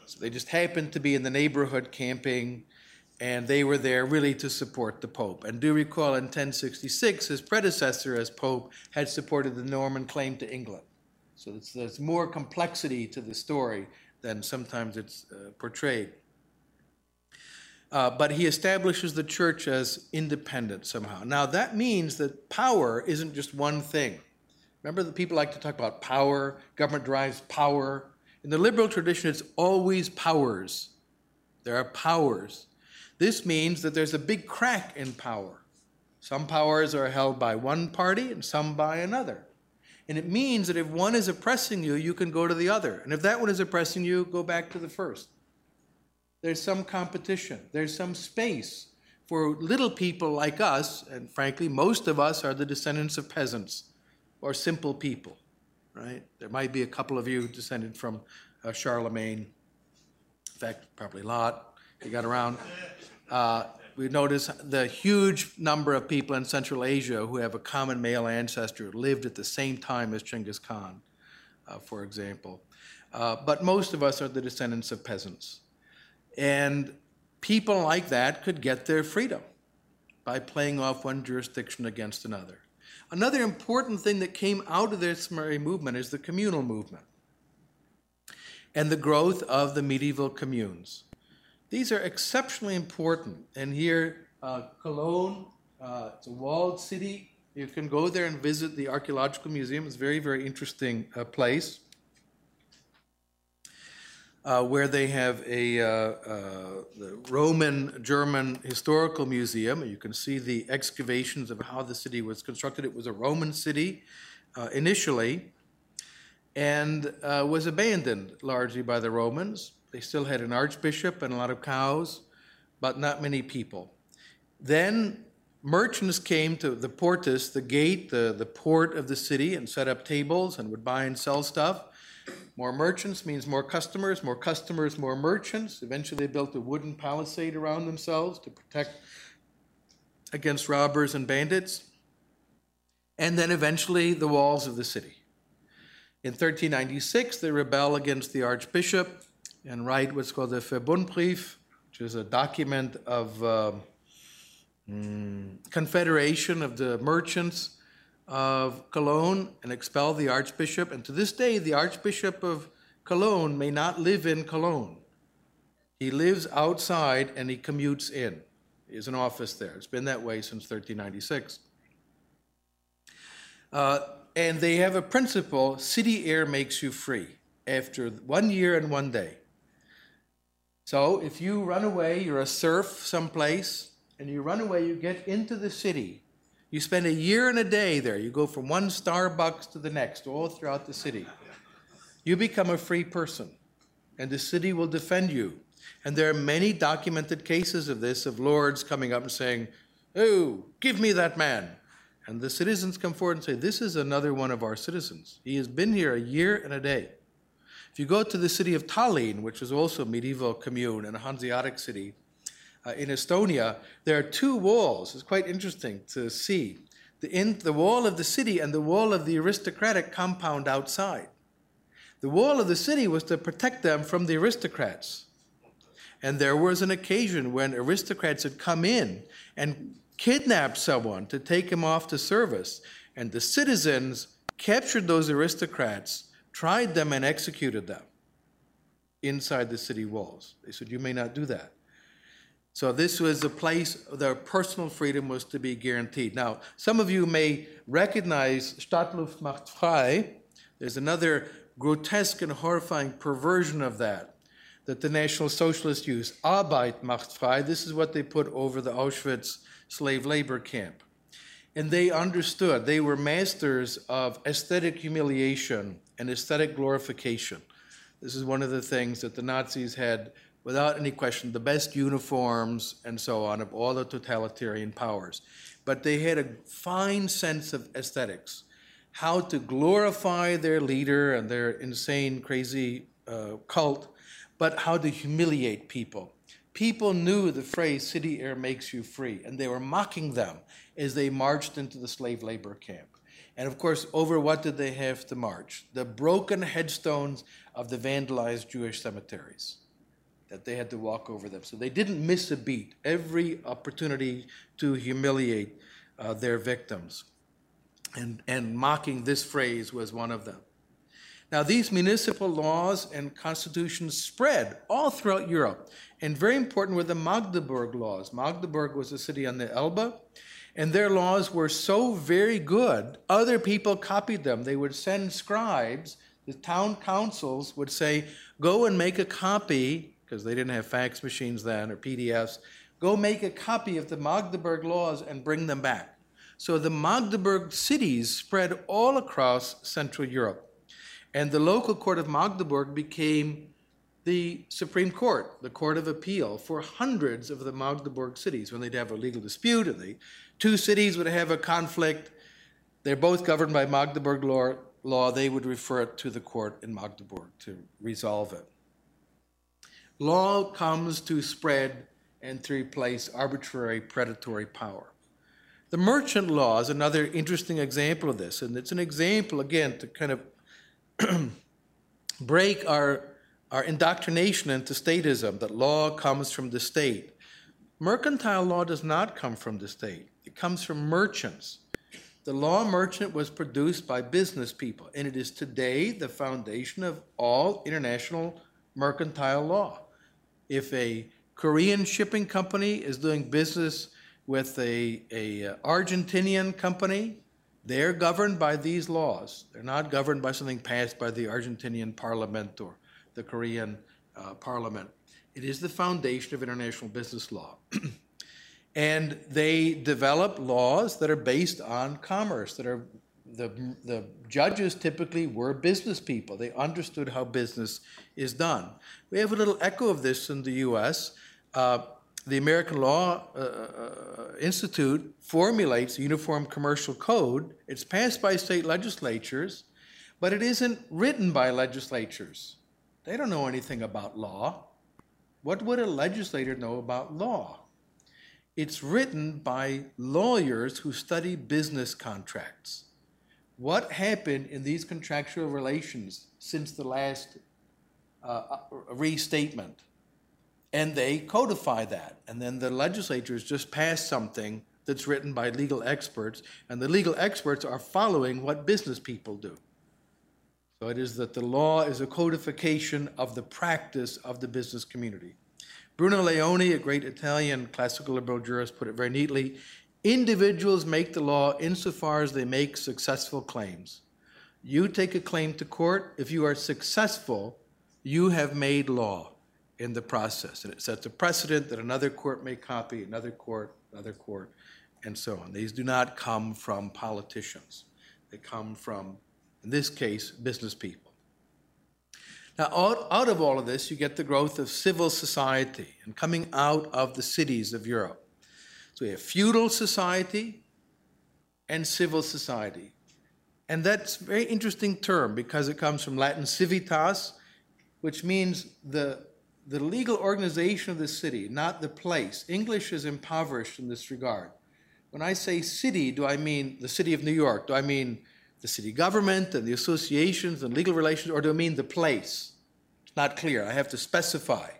So they just happened to be in the neighborhood camping, and they were there really to support the Pope. And do recall in 1066, his predecessor as Pope had supported the Norman claim to England. So there's more complexity to the story than sometimes it's uh, portrayed. Uh, but he establishes the church as independent somehow. Now, that means that power isn't just one thing. Remember that people like to talk about power, government drives power. In the liberal tradition, it's always powers. There are powers. This means that there's a big crack in power. Some powers are held by one party and some by another. And it means that if one is oppressing you, you can go to the other. And if that one is oppressing you, go back to the first. There's some competition, there's some space for little people like us, and frankly, most of us are the descendants of peasants or simple people, right? There might be a couple of you descended from uh, Charlemagne. In fact, probably Lot. He got around. Uh, we notice the huge number of people in Central Asia who have a common male ancestor lived at the same time as Genghis Khan, uh, for example. Uh, but most of us are the descendants of peasants. And people like that could get their freedom. by playing off one jurisdiction against another. Another important thing that came out of this movement is the communal movement and the growth of the medieval communes. These are exceptionally important. And here, uh, Cologne, uh, it's a walled city. You can go there and visit the archaeological museum. It's a very, very interesting uh, place. Uh, where they have a uh, uh, the Roman German historical museum. You can see the excavations of how the city was constructed. It was a Roman city initially and was abandoned largely by the Romans. They still had an archbishop and a lot of cows, but not many people. Then merchants came to the portus, the gate, the, the port of the city, and set up tables and would buy and sell stuff. More merchants means more customers, more customers, more merchants. Eventually, they built a wooden palisade around themselves to protect against robbers and bandits. And then eventually, the walls of the city. In 1396, they rebel against the archbishop and write what's called the Verbundbrief, which is a document of uh, mm, confederation of the merchants of Cologne and expel the archbishop. And to this day, the archbishop of Cologne may not live in Cologne. He lives outside and he commutes in. He has an office there. It's been that way since 1396. Uh, and they have a principle city air makes you free after one year and one day. So if you run away, you're a serf someplace, and you run away, you get into the city you spend a year and a day there. You go from one Starbucks to the next, all throughout the city. You become a free person, and the city will defend you. And there are many documented cases of this, of lords coming up and saying, Oh, give me that man. And the citizens come forward and say, This is another one of our citizens. He has been here a year and a day. If you go to the city of Tallinn, which is also a medieval commune and a Hanseatic city, uh, in Estonia, there are two walls. It's quite interesting to see. The, in, the wall of the city and the wall of the aristocratic compound outside. The wall of the city was to protect them from the aristocrats. And there was an occasion when aristocrats had come in and kidnapped someone to take him off to service. And the citizens captured those aristocrats, tried them, and executed them inside the city walls. They said, You may not do that. So this was a place their personal freedom was to be guaranteed. Now, some of you may recognize Stadtluft macht frei. There's another grotesque and horrifying perversion of that that the National Socialists use. Arbeit macht frei. This is what they put over the Auschwitz slave labor camp. And they understood, they were masters of aesthetic humiliation and aesthetic glorification. This is one of the things that the Nazis had without any question, the best uniforms and so on of all the totalitarian powers. But they had a fine sense of aesthetics, how to glorify their leader and their insane, crazy uh, cult, but how to humiliate people. People knew the phrase city air makes you free, and they were mocking them as they marched into the slave labor camp. And of course, over what did they have to march? The broken headstones of the vandalized Jewish cemeteries that they had to walk over them. So they didn't miss a beat, every opportunity to humiliate uh, their victims. And, and mocking this phrase was one of them. Now, these municipal laws and constitutions spread all throughout Europe. And very important were the Magdeburg laws. Magdeburg was a city on the Elbe, and their laws were so very good, other people copied them. They would send scribes, the town councils would say, Go and make a copy because they didn't have fax machines then or PDFs. Go make a copy of the Magdeburg laws and bring them back. So the Magdeburg cities spread all across Central Europe. And the local court of Magdeburg became the Supreme Court, the Court of Appeal for hundreds of the Magdeburg cities. When they'd have a legal dispute and the two cities would have a conflict, they're both governed by Magdeburg law, they would refer it to the court in Magdeburg to resolve it. Law comes to spread and to replace arbitrary predatory power. The merchant law is another interesting example of this, and it's an example, again, to kind of break our, our indoctrination into statism that law comes from the state. Mercantile law does not come from the state, it comes from merchants. The law merchant was produced by business people, and it is today the foundation of all international mercantile law. If a Korean shipping company is doing business with a, a uh, Argentinian company, they're governed by these laws. They're not governed by something passed by the Argentinian parliament or the Korean uh, parliament. It is the foundation of international business law. and they develop laws that are based on commerce, that are the, the judges typically were business people. They understood how business is done. We have a little echo of this in the US. Uh, the American Law uh, uh, Institute formulates a uniform commercial code. It's passed by state legislatures, but it isn't written by legislatures. They don't know anything about law. What would a legislator know about law? It's written by lawyers who study business contracts. What happened in these contractual relations since the last uh, uh, restatement? And they codify that. And then the legislatures just pass something that's written by legal experts, and the legal experts are following what business people do. So it is that the law is a codification of the practice of the business community. Bruno Leoni, a great Italian classical liberal jurist, put it very neatly individuals make the law insofar as they make successful claims. You take a claim to court, if you are successful, you have made law in the process. And it sets a precedent that another court may copy, another court, another court, and so on. These do not come from politicians, they come from, in this case, business people. Now, out, out of all of this, you get the growth of civil society and coming out of the cities of Europe. So we have feudal society and civil society. And that's a very interesting term because it comes from Latin civitas, which means the, the legal organization of the city, not the place. English is impoverished in this regard. When I say city, do I mean the city of New York? Do I mean the city government and the associations and legal relations, or do I mean the place? It's not clear. I have to specify.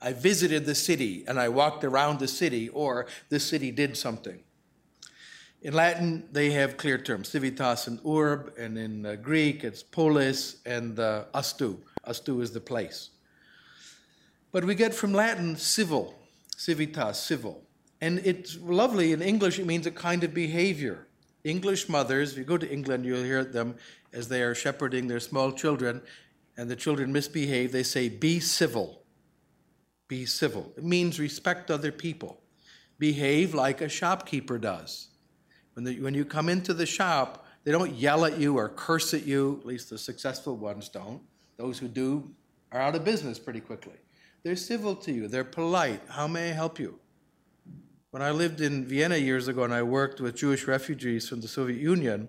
I visited the city and I walked around the city, or the city did something. In Latin, they have clear terms, civitas and urb, and in uh, Greek, it's polis and uh, astu. Astu is the place. But we get from Latin civil, civitas, civil. And it's lovely. In English, it means a kind of behavior. English mothers, if you go to England, you'll hear them as they are shepherding their small children, and the children misbehave, they say, Be civil. Be civil. It means respect other people. Behave like a shopkeeper does. When, the, when you come into the shop, they don't yell at you or curse at you, at least the successful ones don't. Those who do are out of business pretty quickly. They're civil to you, they're polite. How may I help you? When I lived in Vienna years ago and I worked with Jewish refugees from the Soviet Union,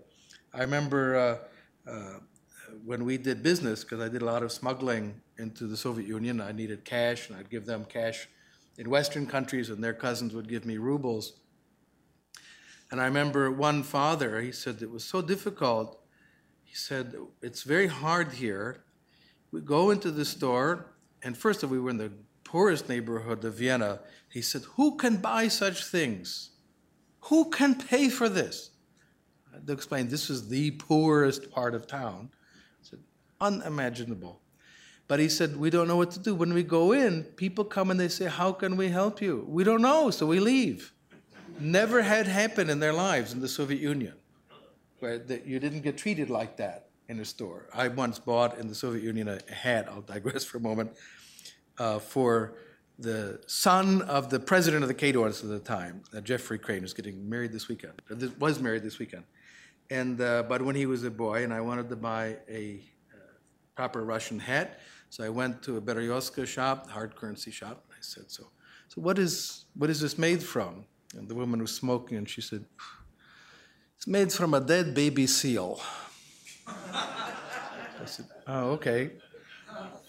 I remember uh, uh, when we did business, because I did a lot of smuggling into the Soviet Union, I needed cash and I'd give them cash in Western countries and their cousins would give me rubles. And I remember one father, he said it was so difficult. He said, It's very hard here. We go into the store, and first of all, we were in the poorest neighborhood of Vienna. He said, Who can buy such things? Who can pay for this? I had to explain this is the poorest part of town. Said, Unimaginable. But he said, We don't know what to do. When we go in, people come and they say, How can we help you? We don't know, so we leave. Never had happened in their lives in the Soviet Union, where you didn't get treated like that in a store. I once bought in the Soviet Union a hat, I'll digress for a moment, uh, for the son of the president of the Cadons at the time, uh, Jeffrey Crane, who's getting married this weekend, uh, was married this weekend. And, uh, but when he was a boy, and I wanted to buy a uh, proper Russian hat, so I went to a Beryozka shop, hard currency shop. and I said, so, so what, is, what is this made from? And the woman was smoking, and she said, it's made from a dead baby seal. I said, oh, okay.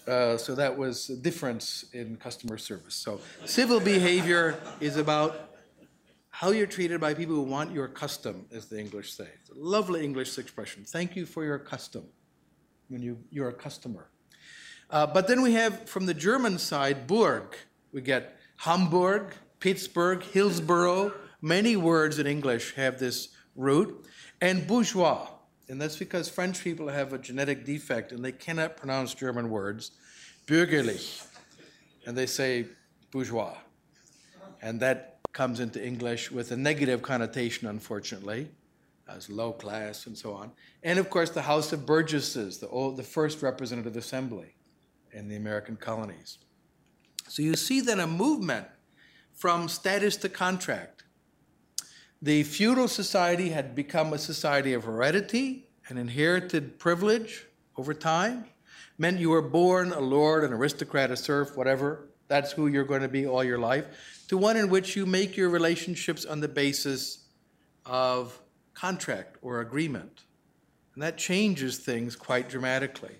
Uh, so that was a difference in customer service. So civil behavior is about how you're treated by people who want your custom, as the English say. It's a lovely English expression. Thank you for your custom when you, you're a customer. Uh, but then we have from the German side, Burg. We get Hamburg, Pittsburgh, Hillsborough. Many words in English have this root. And bourgeois. And that's because French people have a genetic defect and they cannot pronounce German words. Bürgerlich. And they say bourgeois. And that comes into English with a negative connotation, unfortunately, as low class and so on. And of course, the House of Burgesses, the, old, the first representative assembly in the American colonies. So you see then a movement from status to contract. The feudal society had become a society of heredity and inherited privilege over time. Meant you were born a lord, an aristocrat, a serf, whatever. That's who you're going to be all your life. To one in which you make your relationships on the basis of contract or agreement. And that changes things quite dramatically.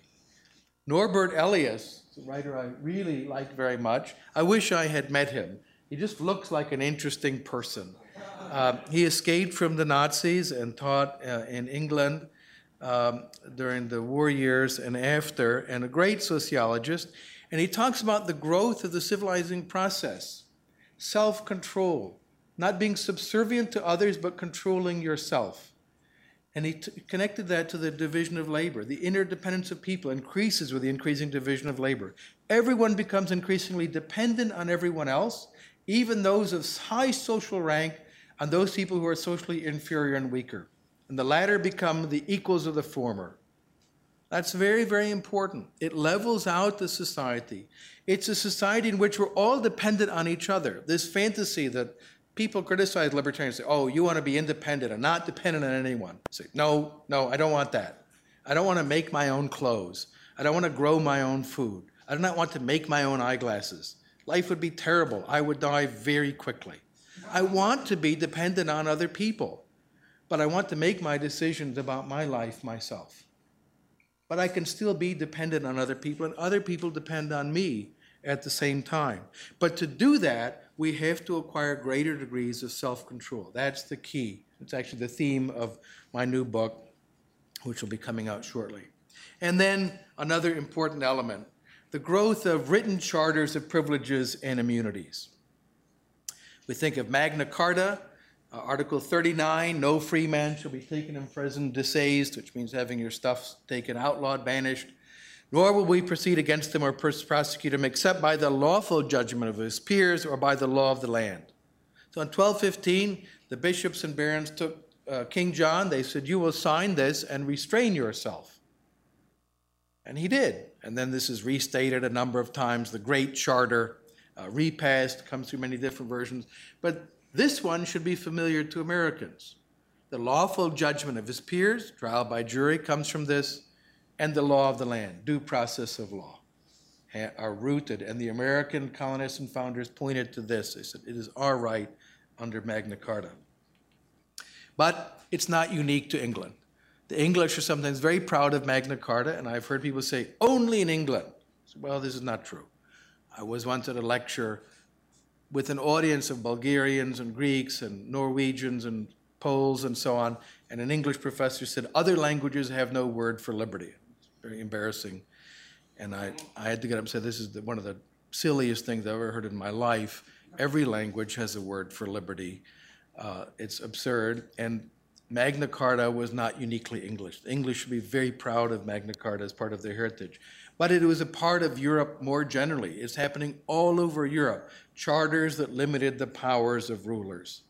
Norbert Elias, a writer I really like very much, I wish I had met him. He just looks like an interesting person. Uh, he escaped from the Nazis and taught uh, in England um, during the war years and after, and a great sociologist. And he talks about the growth of the civilizing process, self control, not being subservient to others, but controlling yourself. And he connected that to the division of labor. The interdependence of people increases with the increasing division of labor. Everyone becomes increasingly dependent on everyone else, even those of high social rank, on those people who are socially inferior and weaker. And the latter become the equals of the former. That's very, very important. It levels out the society. It's a society in which we're all dependent on each other. This fantasy that people criticize libertarians say, oh, you want to be independent and not dependent on anyone. Say, no, no, I don't want that. I don't want to make my own clothes. I don't want to grow my own food. I do not want to make my own eyeglasses. Life would be terrible. I would die very quickly. I want to be dependent on other people, but I want to make my decisions about my life myself. But I can still be dependent on other people, and other people depend on me at the same time. But to do that, we have to acquire greater degrees of self control. That's the key. It's actually the theme of my new book, which will be coming out shortly. And then another important element the growth of written charters of privileges and immunities. We think of Magna Carta, uh, Article 39 no free man shall be taken in prison, disseised, which means having your stuff taken, outlawed, banished nor will we proceed against him or prosecute him except by the lawful judgment of his peers or by the law of the land. So in 1215, the bishops and barons took uh, King John, they said, You will sign this and restrain yourself. And he did. And then this is restated a number of times. The Great Charter, uh, repassed, comes through many different versions. But this one should be familiar to Americans. The lawful judgment of his peers, trial by jury, comes from this and the law of the land, due process of law, are rooted. And the American colonists and founders pointed to this. They said, it is our right under Magna Carta. But it's not unique to England. The English are sometimes very proud of Magna Carta, and I've heard people say, only in England. Well, this is not true. I was once at a lecture with an audience of Bulgarians and Greeks and Norwegians and Poles and so on, and an English professor said, Other languages have no word for liberty very embarrassing. And I, I had to get up and say, this is the, one of the silliest things I've ever heard in my life. Every language has a word for liberty. Uh, it's absurd. And Magna Carta was not uniquely English. The English should be very proud of Magna Carta as part of their heritage. But it was a part of Europe more generally. It's happening all over Europe. Charters that limited the powers of rulers.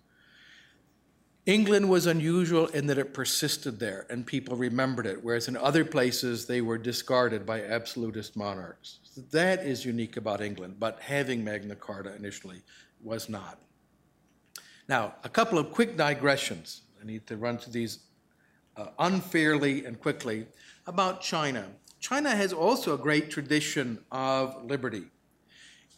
England was unusual in that it persisted there and people remembered it, whereas in other places they were discarded by absolutist monarchs. That is unique about England, but having Magna Carta initially was not. Now, a couple of quick digressions. I need to run through these uh, unfairly and quickly about China. China has also a great tradition of liberty.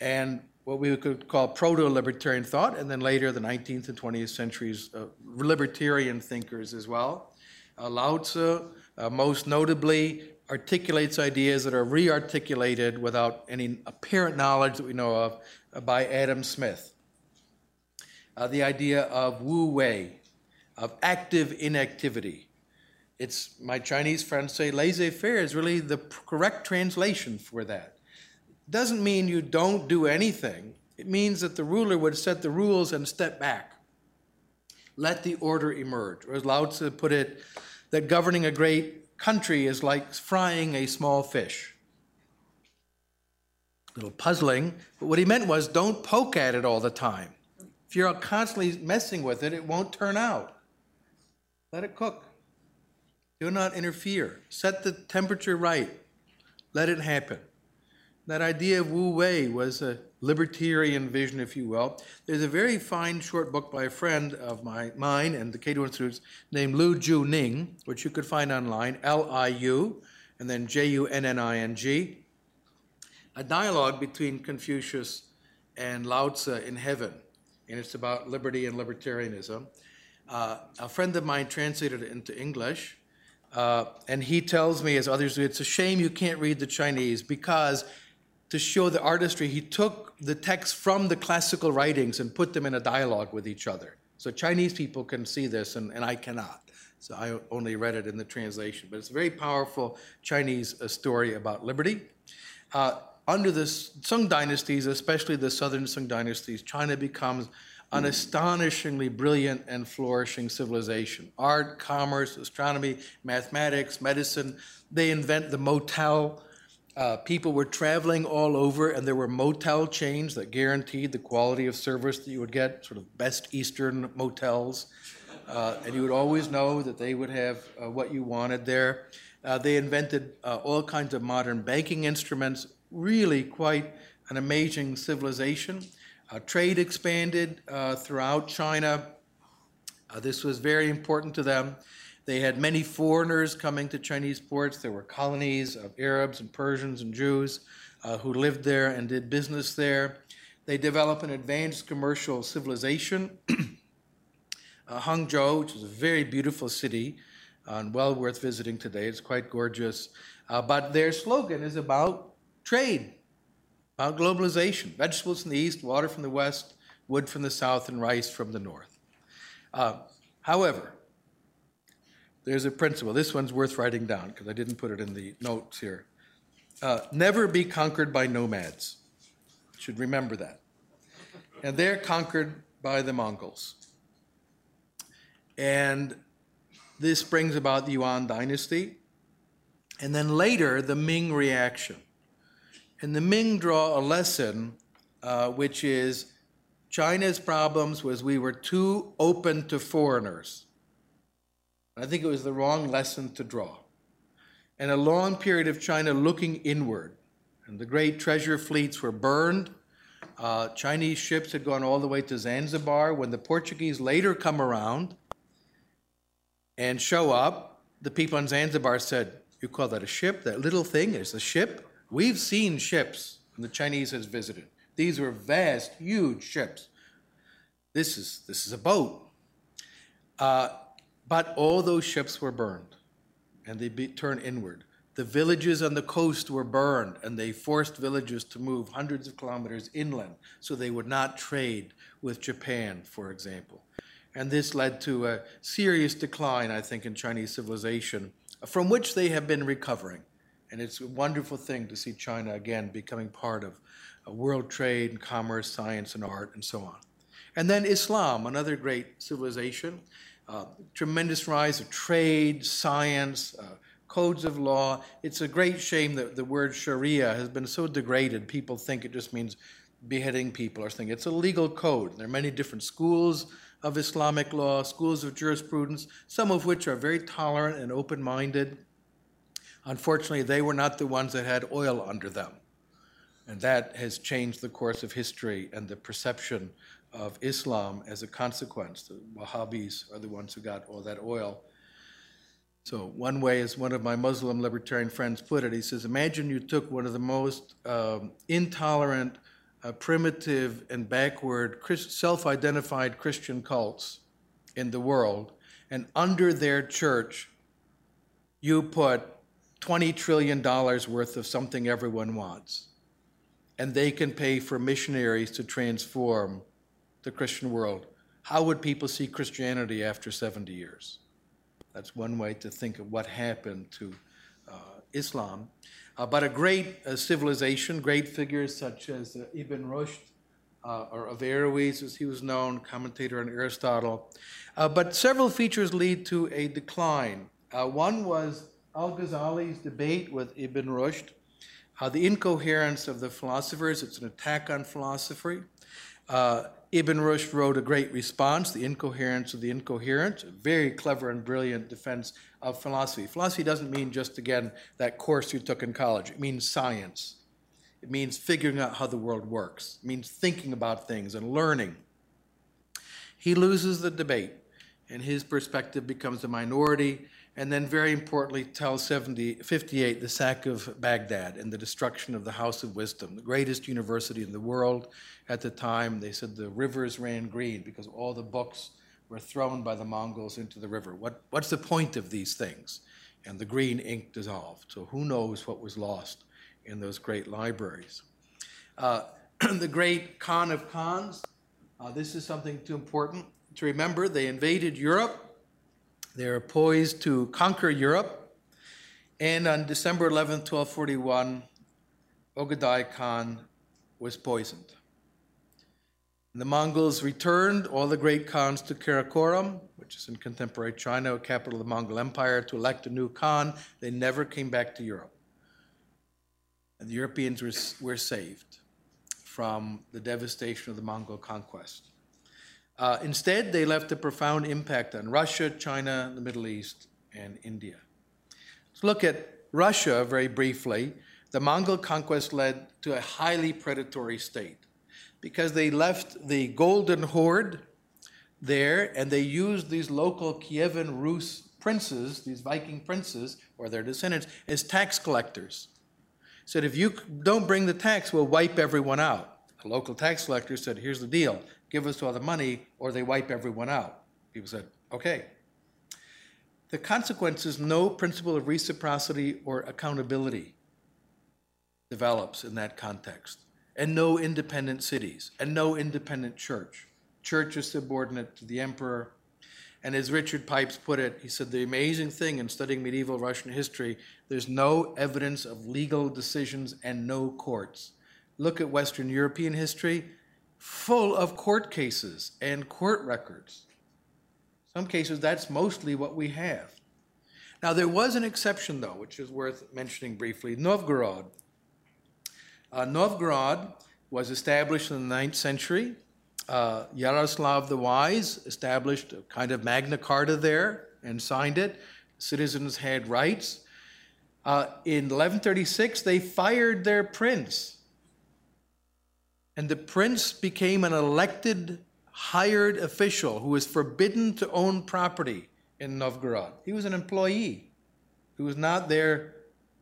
And what we could call proto-libertarian thought, and then later the 19th and 20th centuries uh, libertarian thinkers as well. Uh, Lao Tzu, uh, most notably, articulates ideas that are re-articulated without any apparent knowledge that we know of uh, by Adam Smith. Uh, the idea of wu wei, of active inactivity. It's my Chinese friends say laissez-faire is really the correct translation for that It doesn't mean you don't do anything. It means that the ruler would set the rules and step back. Let the order emerge. Or as Lao Tzu put it, that governing a great country is like frying a small fish. A little puzzling, but what he meant was don't poke at it all the time. If you're constantly messing with it, it won't turn out. Let it cook. Do not interfere. Set the temperature right. Let it happen. That idea of Wu Wei was a libertarian vision, if you will. There's a very fine short book by a friend of my, mine and the Cato Institute's named Liu Junning, which you could find online, L-I-U, and then J-U-N-N-I-N-G. A dialogue between Confucius and Lao Tzu in heaven, and it's about liberty and libertarianism. Uh, a friend of mine translated it into English, uh, and he tells me, as others do, it's a shame you can't read the Chinese because to show the artistry, he took the text from the classical writings and put them in a dialogue with each other. So Chinese people can see this, and, and I cannot. So I only read it in the translation. But it's a very powerful Chinese uh, story about liberty. Uh, under the Sung dynasties, especially the southern Sung dynasties, China becomes an astonishingly brilliant and flourishing civilization. Art, commerce, astronomy, mathematics, medicine. They invent the motel uh, people were traveling all over, and there were motel chains that guaranteed the quality of service that you would get, sort of best Eastern motels. Uh, and you would always know that they would have uh, what you wanted there. Uh, they invented uh, all kinds of modern banking instruments, really quite an amazing civilization. Uh, trade expanded throughout China. this was very important to them. They had many foreigners coming to Chinese ports. There were colonies of Arabs and Persians and Jews uh, who lived there and did business there. They developed an advanced commercial civilization. uh, Hangzhou, which is a very beautiful city uh, and well worth visiting today, it's quite gorgeous. Uh, but their slogan is about trade, about globalization vegetables from the east, water from the west, wood from the south, and rice from the north. Uh, however, there's a principle. This one's worth writing down because I didn't put it in the notes here. Uh, never be conquered by nomads. Should remember that. And they're conquered by the Mongols. And this brings about the Yuan dynasty. And then later, the Ming reaction. And the Ming draw a lesson, uh, which is China's problems was we were too open to foreigners. I think it was the wrong lesson to draw. And a long period of China looking inward, and the great treasure fleets were burned. Uh, Chinese ships had gone all the way to Zanzibar. When the Portuguese later come around and show up, the people in Zanzibar said, You call that a ship? That little thing is a ship? We've seen ships the Chinese has visited. These were vast, huge ships. This is, this is a boat. Uh, but all those ships were burned and they be, turned inward. The villages on the coast were burned and they forced villagers to move hundreds of kilometers inland so they would not trade with Japan, for example. And this led to a serious decline, I think, in Chinese civilization, from which they have been recovering. And it's a wonderful thing to see China again becoming part of world trade and commerce, science and art, and so on. And then Islam, another great civilization uh, tremendous rise of trade, science, uh, codes of law. It's a great shame that the word Sharia has been so degraded. People think it just means beheading people or something. It's a legal code. There are many different schools of Islamic law, schools of jurisprudence, some of which are very tolerant and open minded. Unfortunately, they were not the ones that had oil under them. And that has changed the course of history and the perception of Islam as a consequence. The Wahhabis are the ones who got all that oil. So, one way, as one of my Muslim libertarian friends put it, he says, Imagine you took one of the most um, intolerant, uh, primitive, and backward self identified Christian cults in the world, and under their church, you put $20 trillion worth of something everyone wants. And they can pay for missionaries to transform the Christian world, how would people see Christianity after 70 years? That's one way to think of what happened to uh, Islam. Uh, but a great uh, civilization, great figures such as uh, Ibn Rushd, uh, or Averroes, as he was known, commentator on Aristotle. Uh, but several features lead to a decline. Uh, one was Al Ghazali's debate with Ibn Rushd, uh, the incoherence of the philosophers, it's an attack on philosophy. Uh, Ibn Rushd wrote a great response, The Incoherence of the Incoherent, a very clever and brilliant defense of philosophy. Philosophy doesn't mean just, again, that course you took in college, it means science. It means figuring out how the world works, it means thinking about things and learning. He loses the debate, and his perspective becomes a minority and then very importantly tells 70, 58 the sack of Baghdad and the destruction of the House of Wisdom, the greatest university in the world at the time. They said the rivers ran green because all the books were thrown by the Mongols into the river. What, what's the point of these things? And the green ink dissolved. So who knows what was lost in those great libraries. Uh, the great Khan of Khans, uh, this is something too important to remember. They invaded Europe they are poised to conquer Europe. And on December 11, 1241, Ogedai Khan was poisoned. The Mongols returned all the great Khans to Karakoram, which is in contemporary China, capital of the Mongol Empire, to elect a new Khan. They never came back to Europe. And the Europeans were, were saved from the devastation of the Mongol conquest. Uh, instead, they left a profound impact on Russia, China, the Middle East, and India. Let's look at Russia very briefly. The Mongol conquest led to a highly predatory state because they left the Golden Horde there and they used these local Kievan Rus princes, these Viking princes, or their descendants, as tax collectors. Said, if you don't bring the tax, we'll wipe everyone out. A local tax collector said, here's the deal give us all the money, or they wipe everyone out. People said, okay. The consequence is no principle of reciprocity or accountability develops in that context, and no independent cities, and no independent church. Church is subordinate to the emperor. And as Richard Pipes put it, he said the amazing thing in studying medieval Russian history, there's no evidence of legal decisions and no courts. Look at Western European history, full of court cases and court records. Some cases, that's mostly what we have. Now, there was an exception, though, which is worth mentioning briefly Novgorod. Uh, Novgorod was established in the 9th century. Uh, Yaroslav the Wise established a kind of Magna Carta there and signed it. Citizens had rights. Uh, in 1136, they fired their prince and the prince became an elected, hired official who was forbidden to own property in Novgorod. He was an employee, he was not their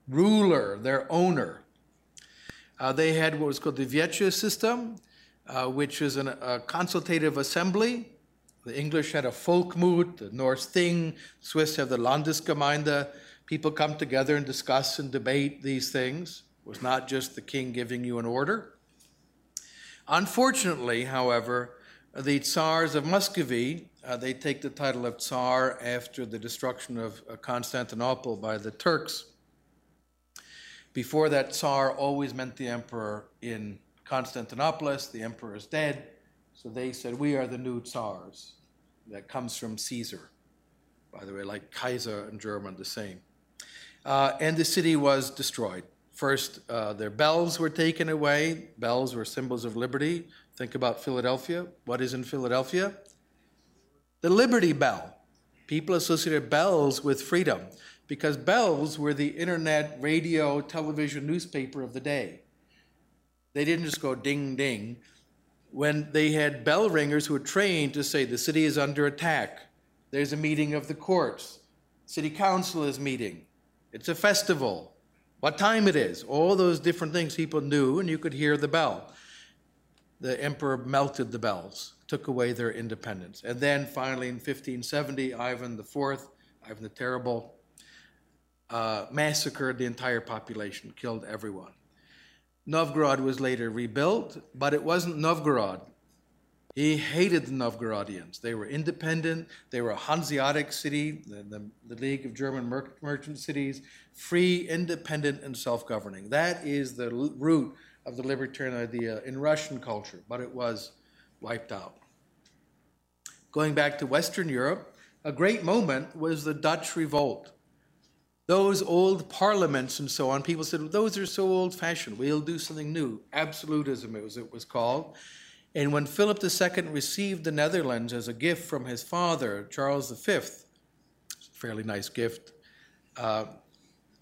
ruler, their owner. Uh, they had what was called the Veche system, uh, which is an, a consultative assembly. The English had a Folkmoot, the Norse Thing, Swiss have the Landesgemeinde. People come together and discuss and debate these things. It was not just the king giving you an order. Unfortunately, however, the Tsars of Muscovy, uh, they take the title of Tsar after the destruction of uh, Constantinople by the Turks. Before that, Tsar always meant the emperor in Constantinople. The emperor is dead, so they said, We are the new Tsars. That comes from Caesar, by the way, like Kaiser in German, the same. Uh, and the city was destroyed. First, uh, their bells were taken away. Bells were symbols of liberty. Think about Philadelphia. What is in Philadelphia? The Liberty Bell. People associated bells with freedom because bells were the internet, radio, television, newspaper of the day. They didn't just go ding ding. When they had bell ringers who were trained to say the city is under attack, there's a meeting of the courts, city council is meeting, it's a festival, what time it is, all those different things people knew, and you could hear the bell. The emperor melted the bells, took away their independence. And then finally in 1570, Ivan IV, Ivan the Terrible, uh, massacred the entire population, killed everyone. Novgorod was later rebuilt, but it wasn't Novgorod. He hated the Novgorodians. They were independent. They were a Hanseatic city, the, the, the League of German Mer- Merchant Cities, free, independent, and self governing. That is the root of the libertarian idea in Russian culture, but it was wiped out. Going back to Western Europe, a great moment was the Dutch revolt. Those old parliaments and so on, people said, those are so old fashioned, we'll do something new. Absolutism, it was, it was called. And when Philip II received the Netherlands as a gift from his father, Charles V, fairly nice gift. Uh,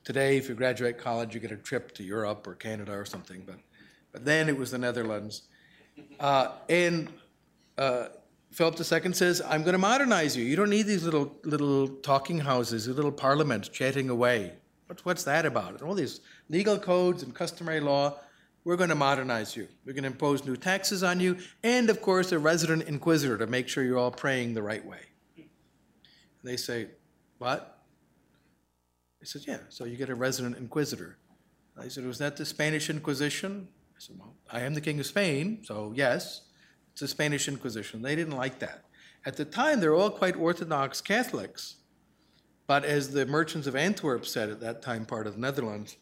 today, if you graduate college, you get a trip to Europe or Canada or something, but, but then it was the Netherlands. Uh, and uh, Philip II says, I'm going to modernize you. You don't need these little, little talking houses, these little parliaments chatting away. What's, what's that about? And all these legal codes and customary law, we're going to modernize you. We're going to impose new taxes on you, and of course, a resident inquisitor to make sure you're all praying the right way. And they say, What? He says, Yeah, so you get a resident inquisitor. I said, Was that the Spanish Inquisition? I said, Well, I am the King of Spain, so yes. It's the Spanish Inquisition. They didn't like that. At the time, they're all quite Orthodox Catholics. But as the merchants of Antwerp said at that time, part of the Netherlands,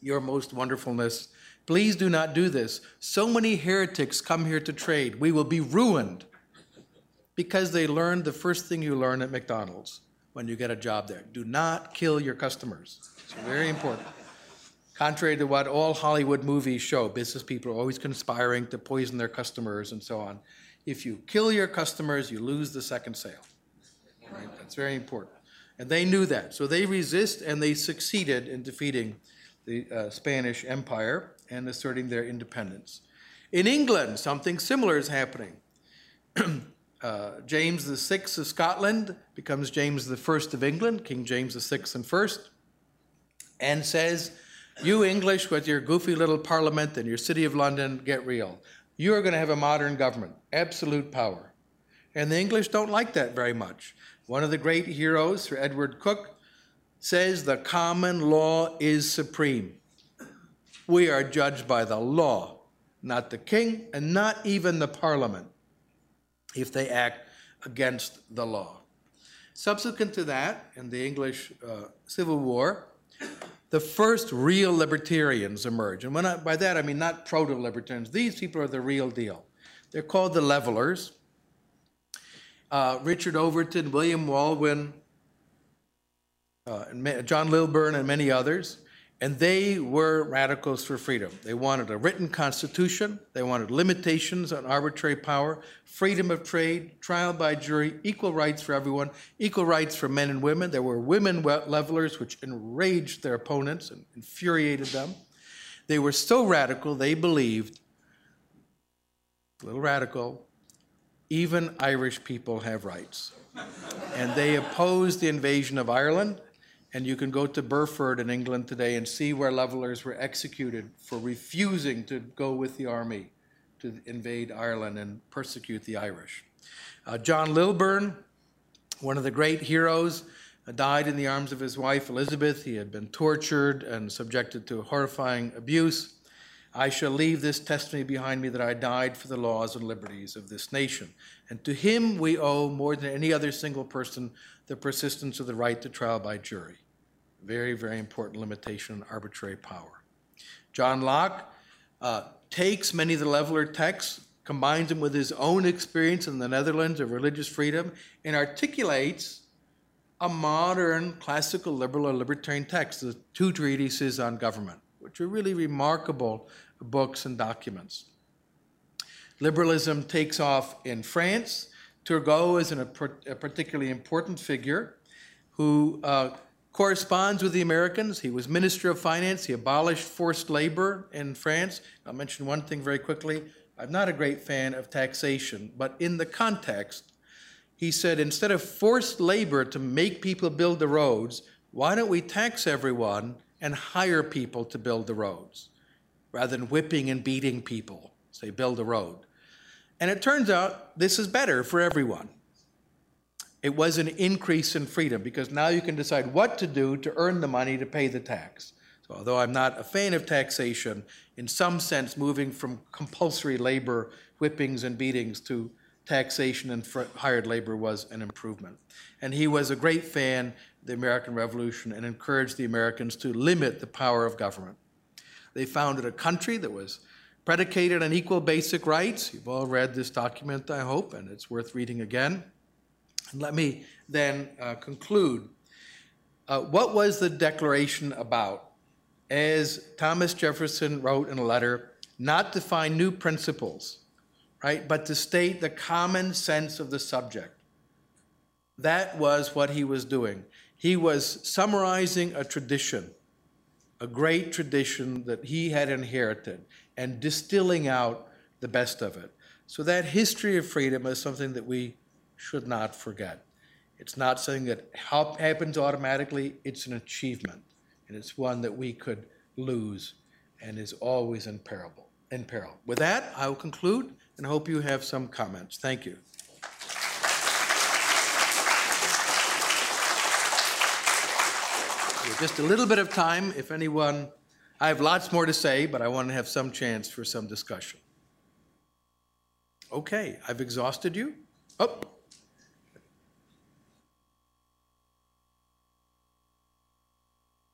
your most wonderfulness, please do not do this. So many heretics come here to trade. We will be ruined because they learned the first thing you learn at McDonald's when you get a job there. Do not kill your customers. It's very important. Contrary to what all Hollywood movies show, business people are always conspiring to poison their customers and so on. If you kill your customers, you lose the second sale. Right? That's very important. And they knew that. So they resist and they succeeded in defeating the uh, Spanish Empire and asserting their independence. In England, something similar is happening. uh, James VI of Scotland becomes James I of England, King James VI and first, and says, you English, with your goofy little parliament and your city of London, get real. You are going to have a modern government, absolute power. And the English don't like that very much. One of the great heroes, Sir Edward Coke, says the common law is supreme. We are judged by the law, not the king, and not even the parliament, if they act against the law. Subsequent to that, in the English uh, Civil War, the first real libertarians emerge. And I, by that, I mean not proto libertarians. These people are the real deal. They're called the levelers. Uh, Richard Overton, William Walwyn, uh, John Lilburne, and many others. And they were radicals for freedom. They wanted a written constitution, they wanted limitations on arbitrary power, freedom of trade, trial by jury, equal rights for everyone, equal rights for men and women. There were women levelers, which enraged their opponents and infuriated them. They were so radical, they believed, a little radical, even Irish people have rights. and they opposed the invasion of Ireland and you can go to Burford in England today and see where levelers were executed for refusing to go with the army to invade Ireland and persecute the Irish. Uh, John Lilburne, one of the great heroes, uh, died in the arms of his wife Elizabeth. He had been tortured and subjected to horrifying abuse. I shall leave this testimony behind me that I died for the laws and liberties of this nation. And to him we owe, more than any other single person, the persistence of the right to trial by jury. Very, very important limitation on arbitrary power. John Locke uh, takes many of the leveler texts, combines them with his own experience in the Netherlands of religious freedom, and articulates a modern classical liberal or libertarian text, the two treatises on government, which are really remarkable books and documents. Liberalism takes off in France. Turgot is an, a, particularly important figure who uh, corresponds with the Americans. He was Minister of Finance. He abolished forced labor in France. I'll mention one thing very quickly. I'm not a great fan of taxation, but in the context, he said instead of forced labor to make people build the roads, why don't we tax everyone and hire people to build the roads rather than whipping and beating people? Say, build a road. And it turns out this is better for everyone. It was an increase in freedom because now you can decide what to do to earn the money to pay the tax. So, although I'm not a fan of taxation, in some sense, moving from compulsory labor, whippings, and beatings to taxation and hired labor was an improvement. And he was a great fan of the American Revolution and encouraged the Americans to limit the power of government. They founded a country that was predicated on equal basic rights. You've all read this document, I hope, and it's worth reading again. And let me then uh, conclude. Uh, what was the Declaration about? As Thomas Jefferson wrote in a letter, not to find new principles, right, but to state the common sense of the subject. That was what he was doing. He was summarizing a tradition, a great tradition that he had inherited, and distilling out the best of it. So that history of freedom is something that we should not forget. It's not something that happens automatically, it's an achievement, and it's one that we could lose and is always in peril. In peril. With that, I will conclude and hope you have some comments. Thank you. Just a little bit of time, if anyone, I have lots more to say, but I want to have some chance for some discussion. Okay, I've exhausted you. Oh.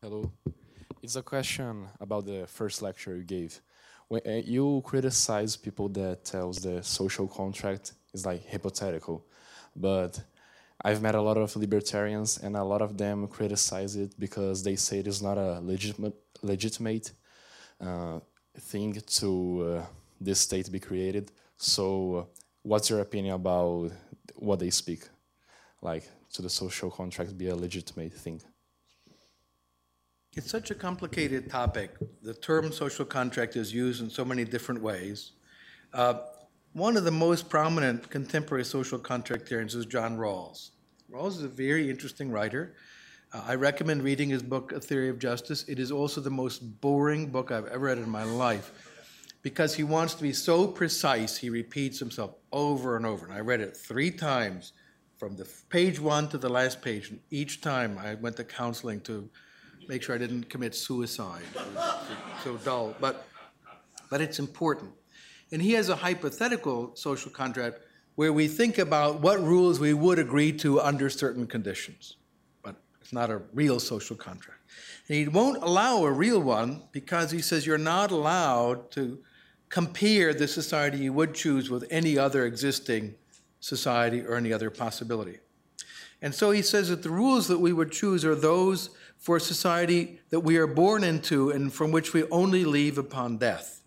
Hello. It's a question about the first lecture you gave. When uh, you criticize people that tells the social contract is like hypothetical, but I've met a lot of libertarians, and a lot of them criticize it because they say it is not a legitimate, legitimate uh, thing to uh, this state be created. So, uh, what's your opinion about what they speak? Like, to the social contract be a legitimate thing? It's such a complicated topic. The term social contract is used in so many different ways. Uh, one of the most prominent contemporary social contract contractarians is John Rawls. Rawls is a very interesting writer. Uh, I recommend reading his book, A Theory of Justice. It is also the most boring book I've ever read in my life because he wants to be so precise, he repeats himself over and over. And I read it three times from the page one to the last page. And each time I went to counseling to make sure I didn't commit suicide. so dull. But, but it's important. And he has a hypothetical social contract where we think about what rules we would agree to under certain conditions. But it's not a real social contract. And he won't allow a real one because he says you're not allowed to compare the society you would choose with any other existing society or any other possibility. And so he says that the rules that we would choose are those for a society that we are born into and from which we only leave upon death.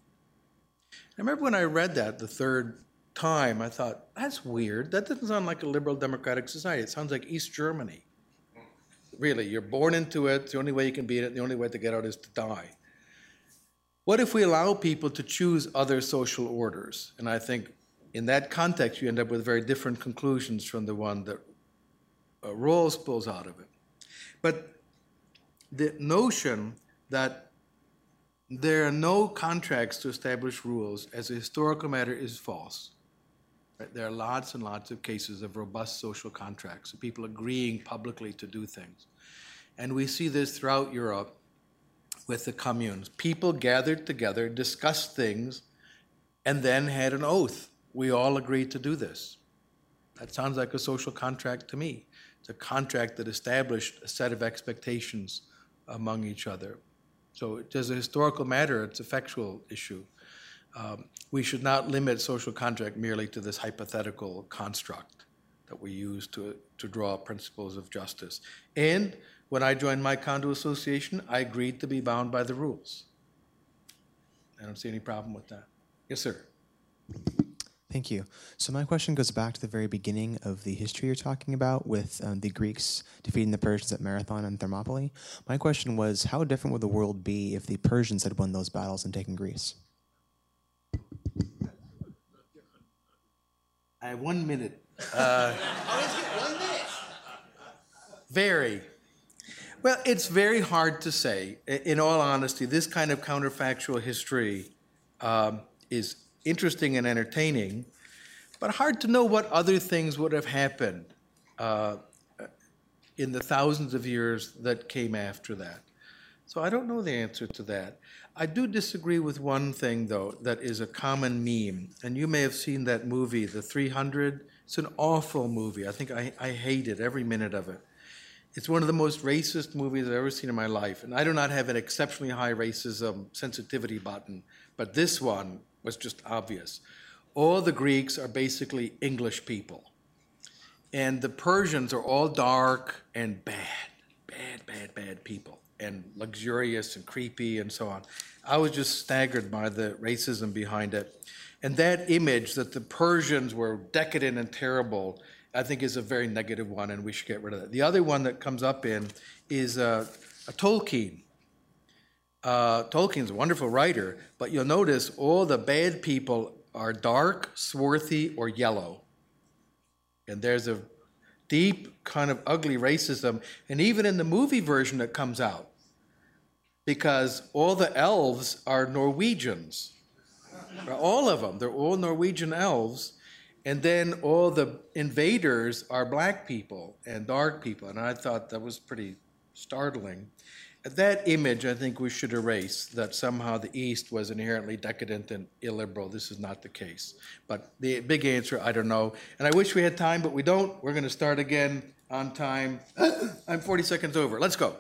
I remember when I read that the third time, I thought, that's weird. That doesn't sound like a liberal democratic society. It sounds like East Germany. Really, you're born into it. The only way you can beat it, the only way to get out is to die. What if we allow people to choose other social orders? And I think in that context, you end up with very different conclusions from the one that uh, Rawls pulls out of it. But the notion that there are no contracts to establish rules as a historical matter is false. Right? There are lots and lots of cases of robust social contracts, of people agreeing publicly to do things. And we see this throughout Europe with the communes. People gathered together, discussed things, and then had an oath. We all agreed to do this. That sounds like a social contract to me. It's a contract that established a set of expectations among each other. So, as a historical matter, it's a factual issue um, we should not limit social contract merely to this hypothetical construct that we use to, to draw principles of justice. And when I joined my condo association, I agreed to be bound by the rules. I don't see any problem with that. Yes, sir. Thank you. So my question goes back to the very beginning of the history you're talking about with um, the Greeks defeating the Persians at Marathon and Thermopylae. My question was, how different would the world be if the Persians had won those battles and taken Greece? I have one minute. Uh, one minute. Very. Well, it's very hard to say. In all honesty, this kind of counterfactual history um, is interesting and entertaining, but hard to know what other things would have happened uh, in the thousands of years that came after that. So I don't know the answer to that. I do disagree with one thing, though, that is a common meme. And you may have seen that movie, The 300. It's an awful movie. I think I, I hate it, every minute of it. It's one of the most racist movies I've ever seen in my life, and I do not have an exceptionally high racism sensitivity button, but this one was just obvious. All the Greeks are basically English people, and the Persians are all dark and bad, bad, bad, bad people, and luxurious and creepy and so on. I was just staggered by the racism behind it. And that image that the Persians were decadent and terrible, I think is a very negative one, and we should get rid of that. The other one that comes up in is uh, a Tolkien. Uh, Tolkien's a wonderful writer, but you'll notice all the bad people are dark, swarthy, or yellow. And there's a deep, kind of ugly racism, and even in the movie version that comes out, because all the elves are Norwegians. All of them, they're all Norwegian elves. And then all the invaders are black people and dark people. And I thought that was pretty startling. That image, I think we should erase that somehow the East was inherently decadent and illiberal. This is not the case. But the big answer, I don't know. And I wish we had time, but we don't. We're going to start again on time. I'm 40 seconds over. Let's go.